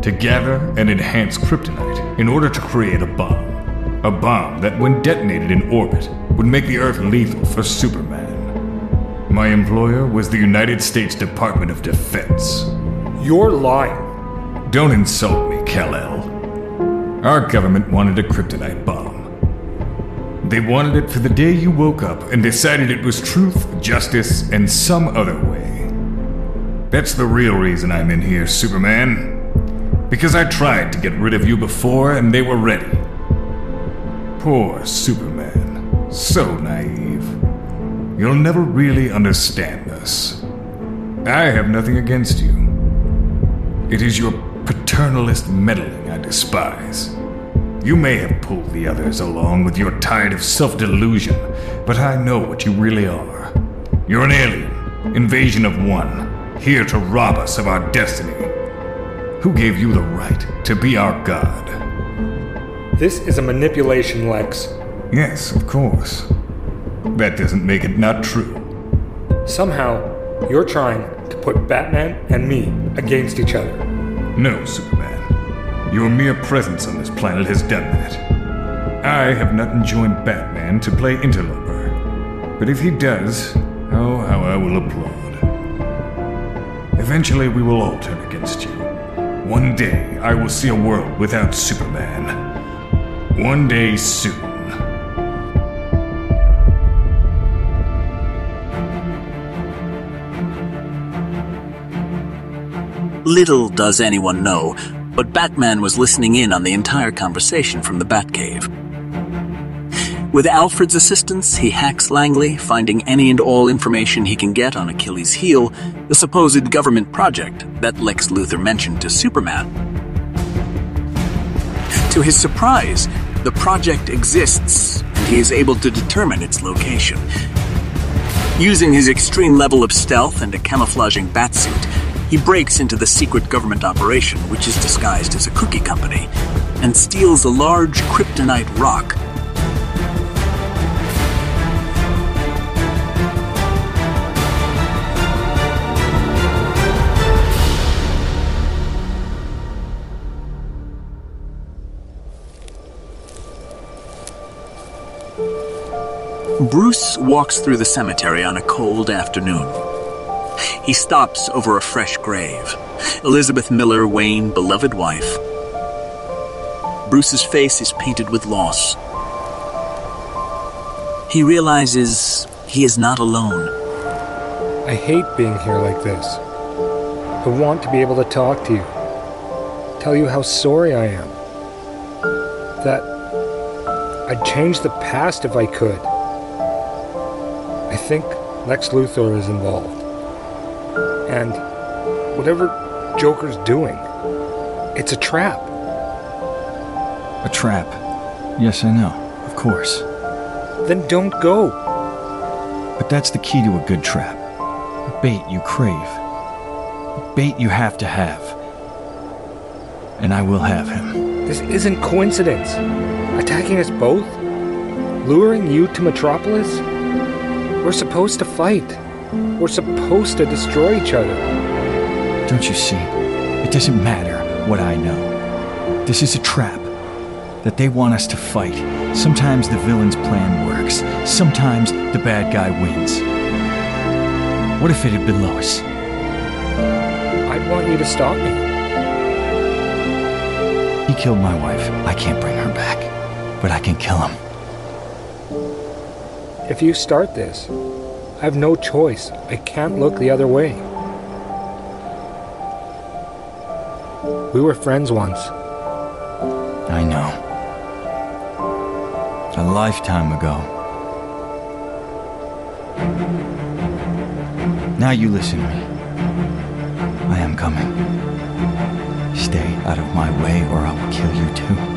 to gather and enhance kryptonite in order to create a bomb. A bomb that, when detonated in orbit, would make the Earth lethal for Superman. My employer was the United States Department of Defense. You're lying. Don't insult me, Kal-El. Our government wanted a kryptonite bomb. They wanted it for the day you woke up and decided it was truth, justice, and some other way. That's the real reason I'm in here, Superman. Because I tried to get rid of you before and they were ready. Poor Superman. So naive. You'll never really understand us. I have nothing against you. It is your paternalist meddling I despise. You may have pulled the others along with your tide of self delusion, but I know what you really are. You're an alien, invasion of one, here to rob us of our destiny. Who gave you the right to be our god? This is a manipulation, Lex. Yes, of course. That doesn't make it not true. Somehow, you're trying to put Batman and me against each other. No, Superman. Your mere presence on this planet has done that. I have not enjoined Batman to play interloper. But if he does, oh, how I will applaud. Eventually, we will all turn against you. One day, I will see a world without Superman. One day soon. Little does anyone know, but Batman was listening in on the entire conversation from the Batcave. With Alfred's assistance, he hacks Langley, finding any and all information he can get on Achilles' heel, the supposed government project that Lex Luthor mentioned to Superman. To his surprise, the project exists, and he is able to determine its location. Using his extreme level of stealth and a camouflaging batsuit, he breaks into the secret government operation, which is disguised as a cookie company, and steals a large kryptonite rock. Bruce walks through the cemetery on a cold afternoon. He stops over a fresh grave. Elizabeth Miller, Wayne, beloved wife. Bruce's face is painted with loss. He realizes he is not alone. I hate being here like this. I want to be able to talk to you. Tell you how sorry I am. That I'd change the past if I could. I think Lex Luthor is involved. And whatever Joker's doing, it's a trap. A trap. Yes, I know. Of course. Then don't go. But that's the key to a good trap. A bait you crave. A bait you have to have. And I will have him. This isn't coincidence. Attacking us both? Luring you to Metropolis? We're supposed to fight. We're supposed to destroy each other. Don't you see? It doesn't matter what I know. This is a trap. That they want us to fight. Sometimes the villain's plan works. Sometimes the bad guy wins. What if it had been Lois? I'd want you to stop me. He killed my wife. I can't bring her back. But I can kill him. If you start this, I have no choice. I can't look the other way. We were friends once. I know. A lifetime ago. Now you listen to me. I am coming. Stay out of my way or I will kill you too.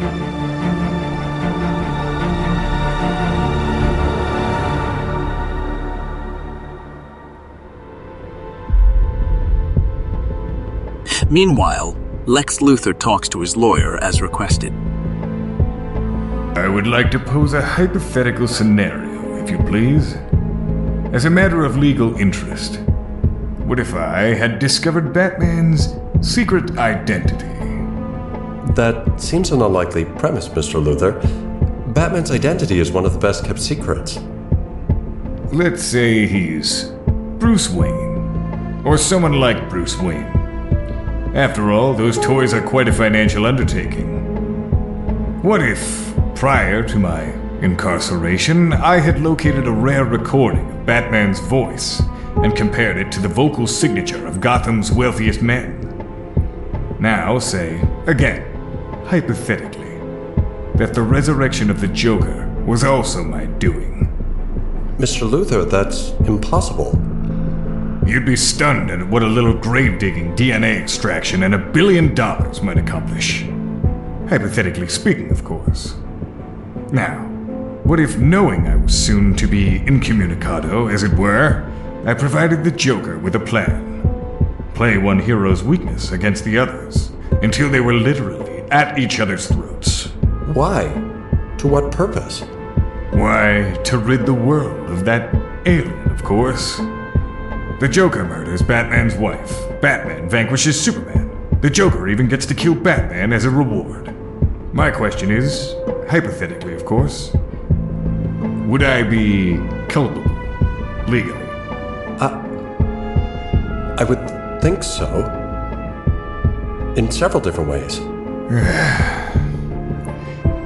Meanwhile, Lex Luthor talks to his lawyer as requested. I would like to pose a hypothetical scenario, if you please. As a matter of legal interest, what if I had discovered Batman's secret identity? That seems an unlikely premise, Mr. Luthor. Batman's identity is one of the best kept secrets. Let's say he's Bruce Wayne, or someone like Bruce Wayne. After all, those toys are quite a financial undertaking. What if, prior to my incarceration, I had located a rare recording of Batman's voice and compared it to the vocal signature of Gotham's wealthiest men? Now, say, again, hypothetically, that the resurrection of the Joker was also my doing. Mr. Luthor, that's impossible. You'd be stunned at what a little grave digging DNA extraction and a billion dollars might accomplish. Hypothetically speaking, of course. Now, what if knowing I was soon to be incommunicado, as it were, I provided the Joker with a plan? Play one hero's weakness against the others until they were literally at each other's throats. Why? To what purpose? Why, to rid the world of that alien, of course. The Joker murders Batman's wife. Batman vanquishes Superman. The Joker even gets to kill Batman as a reward. My question is, hypothetically, of course, would I be culpable legally? I would think so. In several different ways. [SIGHS]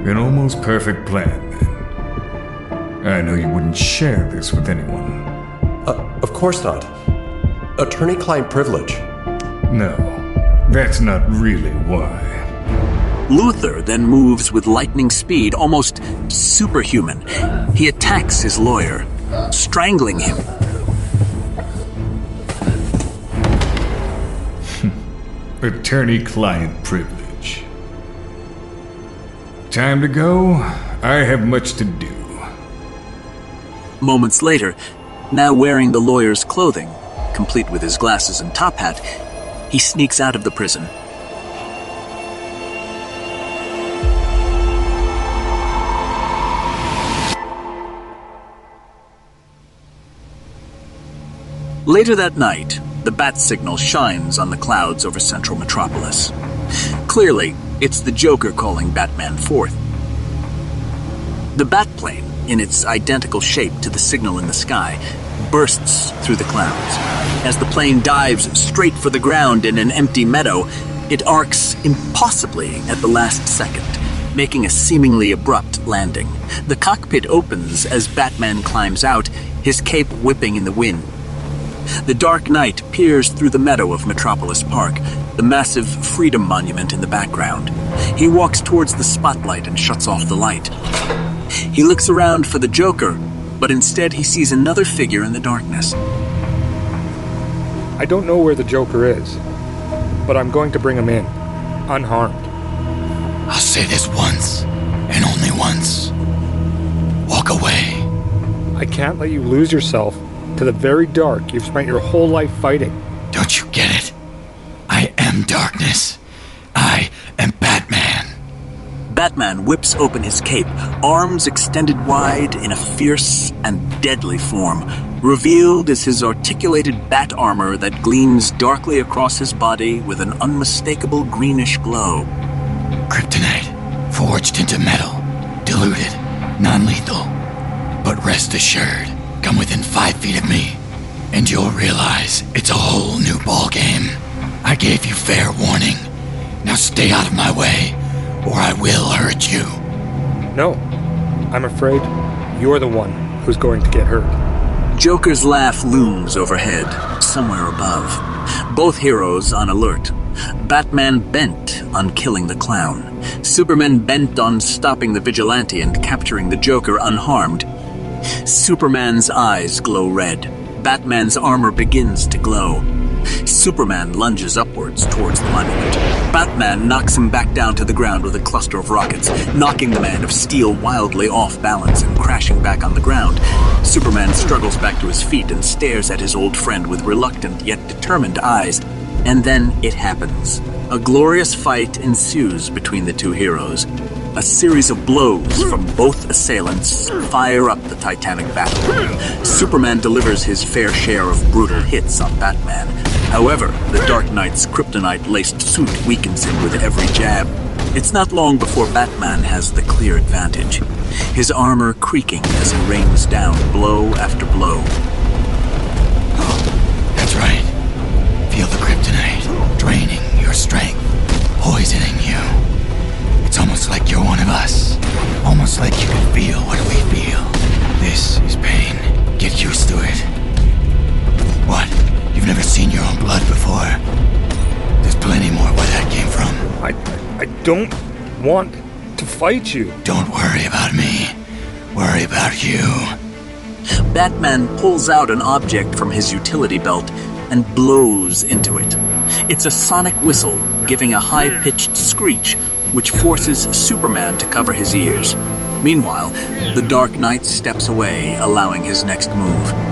An almost perfect plan, then. I know you wouldn't share this with anyone. Uh, of course not. Attorney client privilege. No, that's not really why. Luthor then moves with lightning speed, almost superhuman. He attacks his lawyer, strangling him. Hmm. Attorney client privilege. Time to go. I have much to do. Moments later, now wearing the lawyer's clothing, complete with his glasses and top hat, he sneaks out of the prison. Later that night, the bat signal shines on the clouds over central metropolis. Clearly, it's the Joker calling Batman forth. The Batplane, in its identical shape to the signal in the sky, bursts through the clouds. As the plane dives straight for the ground in an empty meadow, it arcs impossibly at the last second, making a seemingly abrupt landing. The cockpit opens as Batman climbs out, his cape whipping in the wind. The Dark Knight peers through the meadow of Metropolis Park, the massive Freedom Monument in the background. He walks towards the spotlight and shuts off the light. He looks around for the Joker, but instead he sees another figure in the darkness. I don't know where the Joker is, but I'm going to bring him in, unharmed. I'll say this once, and only once. Walk away. I can't let you lose yourself to the very dark you've spent your whole life fighting. Batman whips open his cape, arms extended wide in a fierce and deadly form. Revealed is his articulated bat armor that gleams darkly across his body with an unmistakable greenish glow. Kryptonite, forged into metal, diluted, non lethal. But rest assured, come within five feet of me, and you'll realize it's a whole new ballgame. I gave you fair warning. Now stay out of my way, or I will hurt you. No, I'm afraid you're the one who's going to get hurt. Joker's laugh looms overhead, somewhere above. Both heroes on alert. Batman bent on killing the clown. Superman bent on stopping the vigilante and capturing the Joker unharmed. Superman's eyes glow red. Batman's armor begins to glow. Superman lunges upwards towards the monument. Batman knocks him back down to the ground with a cluster of rockets, knocking the man of steel wildly off balance and crashing back on the ground. Superman struggles back to his feet and stares at his old friend with reluctant yet determined eyes. And then it happens. A glorious fight ensues between the two heroes. A series of blows from both assailants fire up the titanic battle. Superman delivers his fair share of brutal hits on Batman. However, the Dark Knight's kryptonite laced suit weakens him with every jab. It's not long before Batman has the clear advantage, his armor creaking as he rains down blow after blow. That's right. Feel the kryptonite draining your strength, poisoning you. It's almost like you're one of us. Almost like you can feel what we feel. This is pain. Get used to it. What? You've never seen your own blood before? There's plenty more where that came from. I, I don't want to fight you. Don't worry about me. Worry about you. Batman pulls out an object from his utility belt and blows into it. It's a sonic whistle, giving a high pitched screech, which forces Superman to cover his ears. Meanwhile, the Dark Knight steps away, allowing his next move.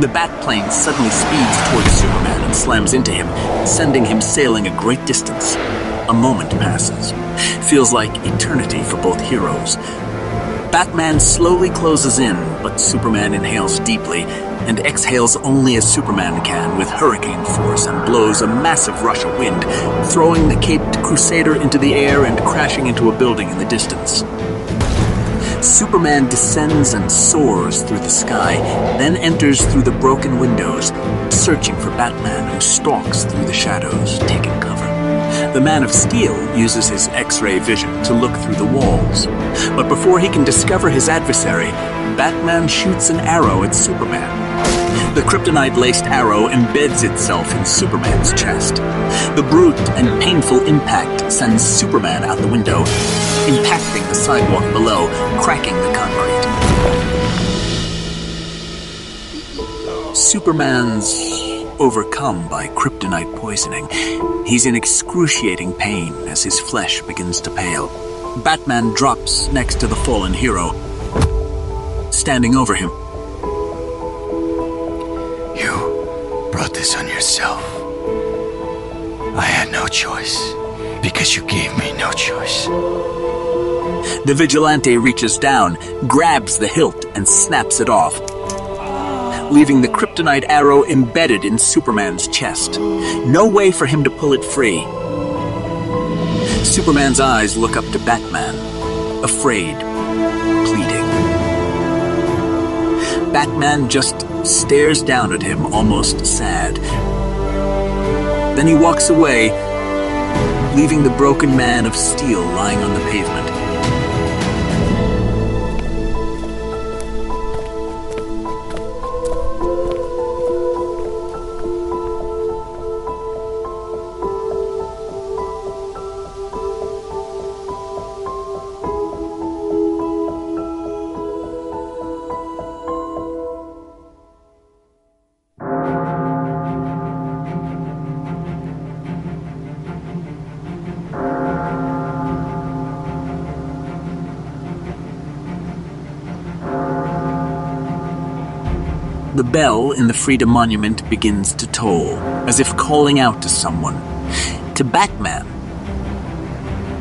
The Batplane suddenly speeds towards Superman and slams into him, sending him sailing a great distance. A moment passes. Feels like eternity for both heroes. Batman slowly closes in, but Superman inhales deeply and exhales only as Superman can with hurricane force and blows a massive rush of wind, throwing the caped Crusader into the air and crashing into a building in the distance. Superman descends and soars through the sky, then enters through the broken windows, searching for Batman who stalks through the shadows, taking cover. The Man of Steel uses his X ray vision to look through the walls. But before he can discover his adversary, Batman shoots an arrow at Superman. The kryptonite laced arrow embeds itself in Superman's chest. The brute and painful impact sends Superman out the window, impacting the sidewalk below, cracking the concrete. Superman's overcome by kryptonite poisoning. He's in excruciating pain as his flesh begins to pale. Batman drops next to the fallen hero, standing over him. Brought this on yourself. I had no choice because you gave me no choice. The vigilante reaches down, grabs the hilt, and snaps it off, leaving the kryptonite arrow embedded in Superman's chest. No way for him to pull it free. Superman's eyes look up to Batman, afraid, pleading. Batman just stares down at him, almost sad. Then he walks away, leaving the broken man of steel lying on the pavement. Bell in the Freedom Monument begins to toll, as if calling out to someone. To Batman.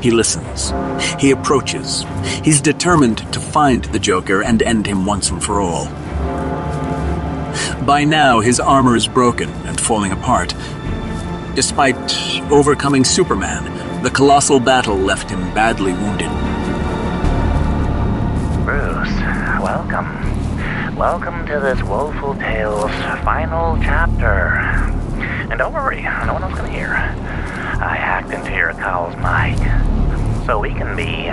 He listens. He approaches. He's determined to find the Joker and end him once and for all. By now, his armor is broken and falling apart. Despite overcoming Superman, the colossal battle left him badly wounded. Welcome to this Woeful Tales final chapter. And don't worry, no one else can hear. I hacked into your cowl's mic, so we can be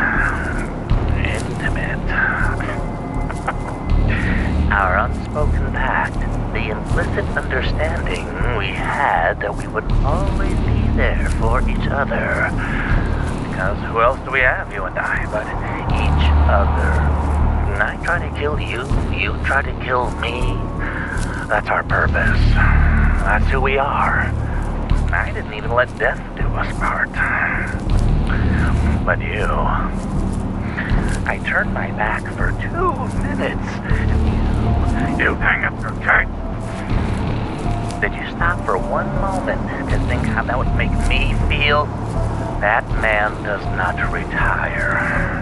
intimate. [LAUGHS] Our unspoken pact, the implicit understanding we had that we would always be there for each other. Because who else do we have, you and I, but each other? I try to kill you, you try to kill me. That's our purpose. That's who we are. I didn't even let death do us part. But you. I turned my back for two minutes. You, you hang up your kite. Did you stop for one moment to think how that would make me feel? That man does not retire.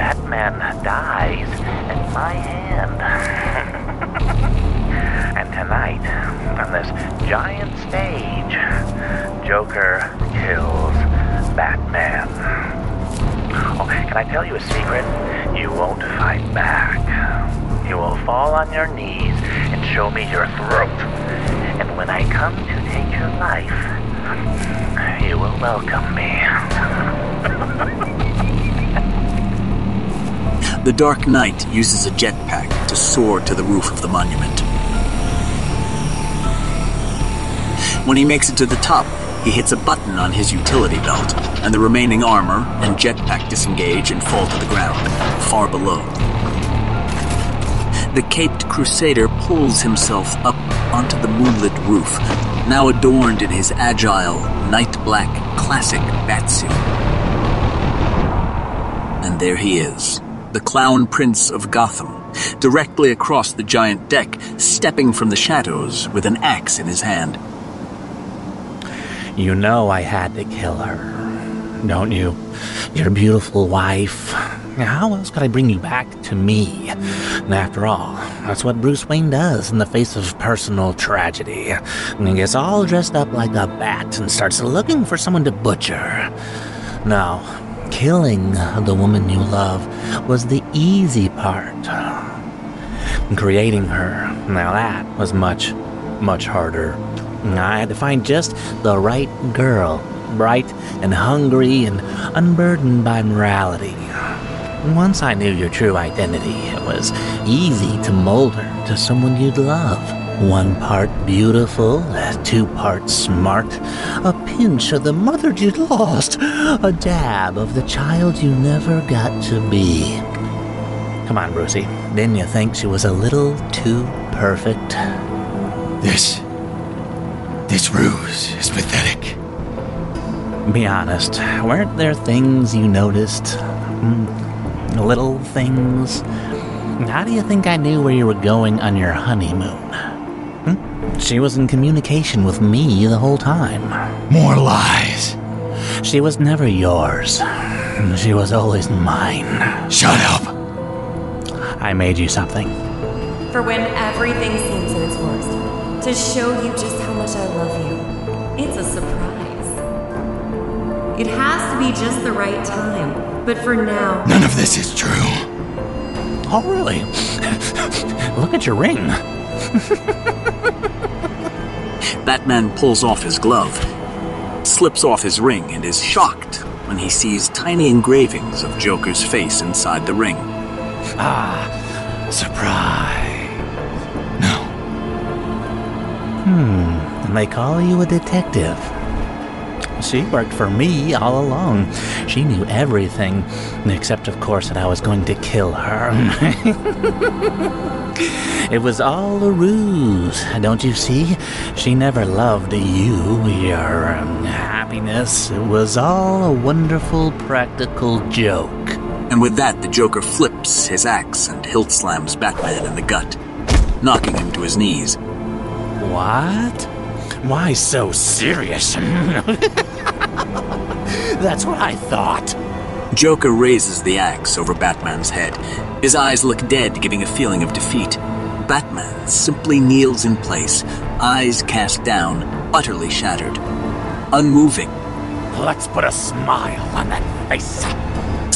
Batman dies at my hand. [LAUGHS] and tonight, on this giant stage, Joker kills Batman. Oh, can I tell you a secret? You won't fight back. You will fall on your knees and show me your throat. And when I come to take your life, you will welcome me. [LAUGHS] The Dark Knight uses a jetpack to soar to the roof of the monument. When he makes it to the top, he hits a button on his utility belt, and the remaining armor and jetpack disengage and fall to the ground, far below. The caped crusader pulls himself up onto the moonlit roof, now adorned in his agile, night black, classic batsuit. And there he is, the Clown Prince of Gotham, directly across the giant deck, stepping from the shadows with an axe in his hand. You know I had to kill her, don't you? Your beautiful wife. How else could I bring you back to me? And after all, that's what Bruce Wayne does in the face of personal tragedy. He gets all dressed up like a bat and starts looking for someone to butcher. No, killing the woman you love was the easy part. Creating her, now that was much, much harder. I had to find just the right girl, bright and hungry and unburdened by morality. Once I knew your true identity, it was easy to mold her to someone you'd love. One part beautiful, two parts smart, a pinch of the mother you'd lost, a dab of the child you never got to be. Come on, Brucey. Didn't you think she was a little too perfect? This. This ruse is pathetic. Be honest, weren't there things you noticed? Mm, little things? How do you think I knew where you were going on your honeymoon? She was in communication with me the whole time. More lies. She was never yours. She was always mine. Shut up. I made you something. For when everything seems at its worst, to show you just how much I love you. It's a surprise. It has to be just the right time, but for now. None of this is true. Oh, really? Look at your ring. [LAUGHS] Batman pulls off his glove, slips off his ring, and is shocked when he sees tiny engravings of Joker's face inside the ring. Ah, surprise. No. Hmm, and they call you a detective. She worked for me all along. She knew everything, except, of course, that I was going to kill her. [LAUGHS] it was all a ruse, don't you see? She never loved you, your um, happiness. It was all a wonderful practical joke. And with that, the Joker flips his axe and hilt slams Batman in the gut, knocking him to his knees. What? Why so serious? [LAUGHS] That's what I thought. Joker raises the axe over Batman's head. His eyes look dead, giving a feeling of defeat. Batman simply kneels in place, eyes cast down, utterly shattered, unmoving. Let's put a smile on that face.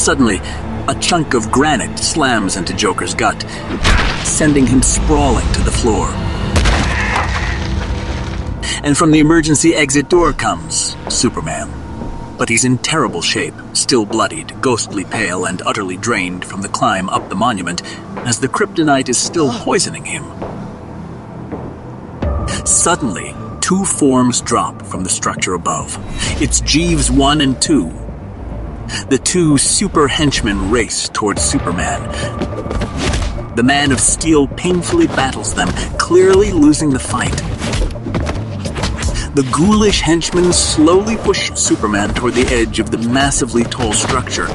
Suddenly, a chunk of granite slams into Joker's gut, sending him sprawling to the floor. And from the emergency exit door comes Superman. But he's in terrible shape, still bloodied, ghostly pale, and utterly drained from the climb up the monument, as the kryptonite is still [GASPS] poisoning him. Suddenly, two forms drop from the structure above. It's Jeeves 1 and 2. The two super henchmen race towards Superman. The Man of Steel painfully battles them, clearly losing the fight. The ghoulish henchmen slowly push Superman toward the edge of the massively tall structure.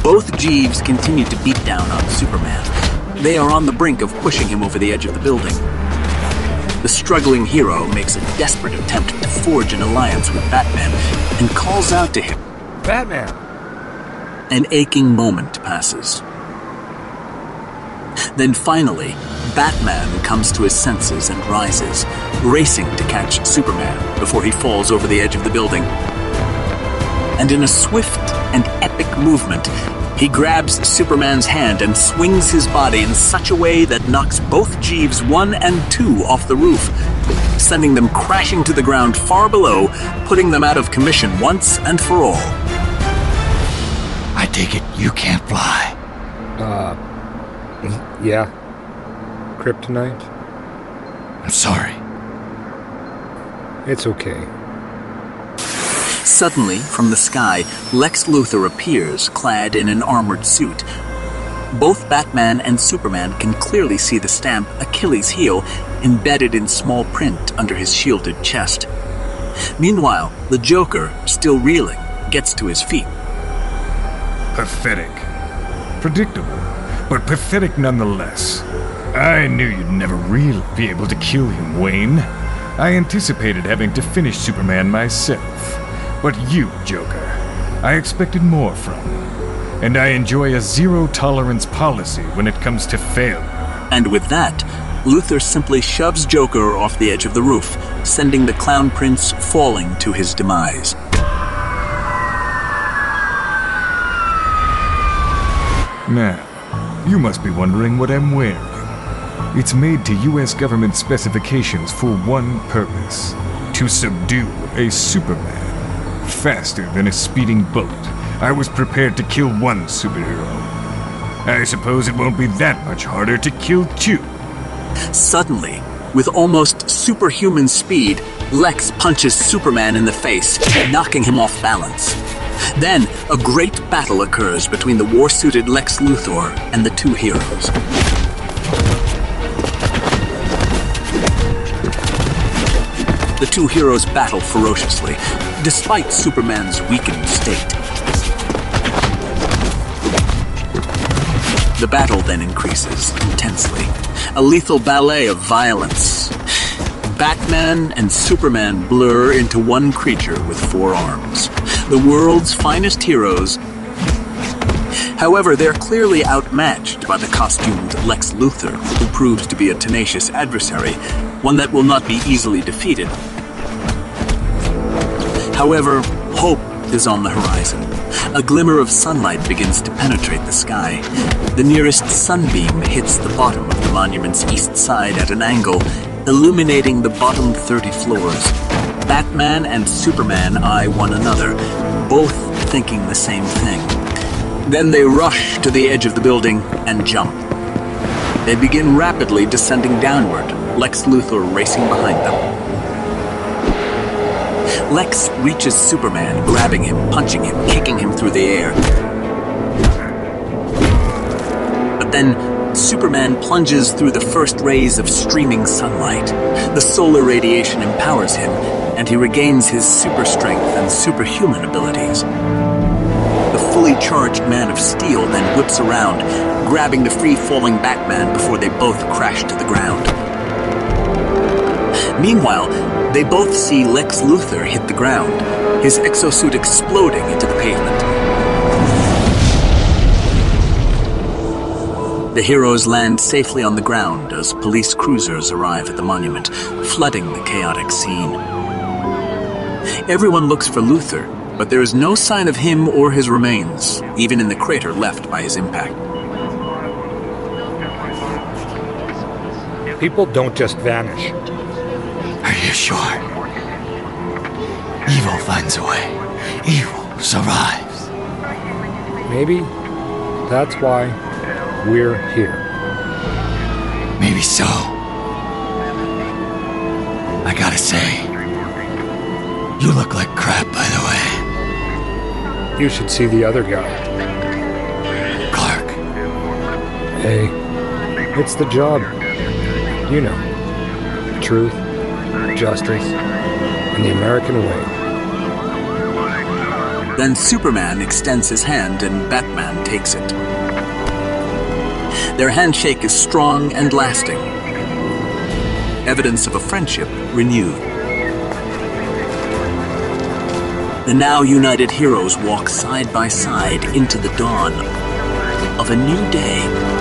Both Jeeves continue to beat down on Superman. They are on the brink of pushing him over the edge of the building. The struggling hero makes a desperate attempt to forge an alliance with Batman and calls out to him. Batman! An aching moment passes. Then finally, Batman comes to his senses and rises, racing to catch Superman before he falls over the edge of the building. And in a swift and epic movement, he grabs Superman's hand and swings his body in such a way that knocks both Jeeves 1 and 2 off the roof, sending them crashing to the ground far below, putting them out of commission once and for all. I take it you can't fly. Uh, Mm-hmm. yeah. Kryptonite? I'm sorry. It's okay. Suddenly, from the sky, Lex Luthor appears, clad in an armored suit. Both Batman and Superman can clearly see the stamp Achilles' heel embedded in small print under his shielded chest. Meanwhile, the Joker, still reeling, gets to his feet. Pathetic. Predictable, but pathetic nonetheless. I knew you'd never really be able to kill him, Wayne. I anticipated having to finish Superman myself. But you, Joker, I expected more from. And I enjoy a zero tolerance policy when it comes to failure. And with that, Luthor simply shoves Joker off the edge of the roof, sending the Clown Prince falling to his demise. Now, you must be wondering what I'm wearing. It's made to US government specifications for one purpose to subdue a Superman. Faster than a speeding bullet, I was prepared to kill one superhero. I suppose it won't be that much harder to kill two. Suddenly, with almost superhuman speed, Lex punches Superman in the face, knocking him off balance. Then, a great battle occurs between the war suited Lex Luthor and the two heroes. The two heroes battle ferociously, despite Superman's weakened state. The battle then increases intensely. A lethal ballet of violence. Batman and Superman blur into one creature with four arms. The world's finest heroes However, they're clearly outmatched by the costumed Lex Luthor, who proves to be a tenacious adversary, one that will not be easily defeated. However, hope is on the horizon. A glimmer of sunlight begins to penetrate the sky. The nearest sunbeam hits the bottom of the monument's east side at an angle, illuminating the bottom 30 floors. Batman and Superman eye one another, both thinking the same thing. Then they rush to the edge of the building and jump. They begin rapidly descending downward, Lex Luthor racing behind them. Lex reaches Superman, grabbing him, punching him, kicking him through the air. But then, Superman plunges through the first rays of streaming sunlight. The solar radiation empowers him, and he regains his super strength and superhuman abilities The fully charged Man of Steel then whips around, grabbing the free-falling Batman before they both crash to the ground. Meanwhile, they both see Lex Luthor hit the ground, his exosuit exploding into the pavement. The heroes land safely on the ground as police cruisers arrive at the monument, flooding the chaotic scene. Everyone looks for Luthor, but there is no sign of him or his remains, even in the crater left by his impact. People don't just vanish. Are you sure? Evil finds a way. Evil survives. Maybe that's why we're here. Maybe so. I gotta say, you look like crap, by the way. You should see the other guy. Clark. Hey, it's the job. You know. Truth, justice, and the American way. Then Superman extends his hand and Batman takes it. Their handshake is strong and lasting. Evidence of a friendship renewed. The now united heroes walk side by side into the dawn of a new day.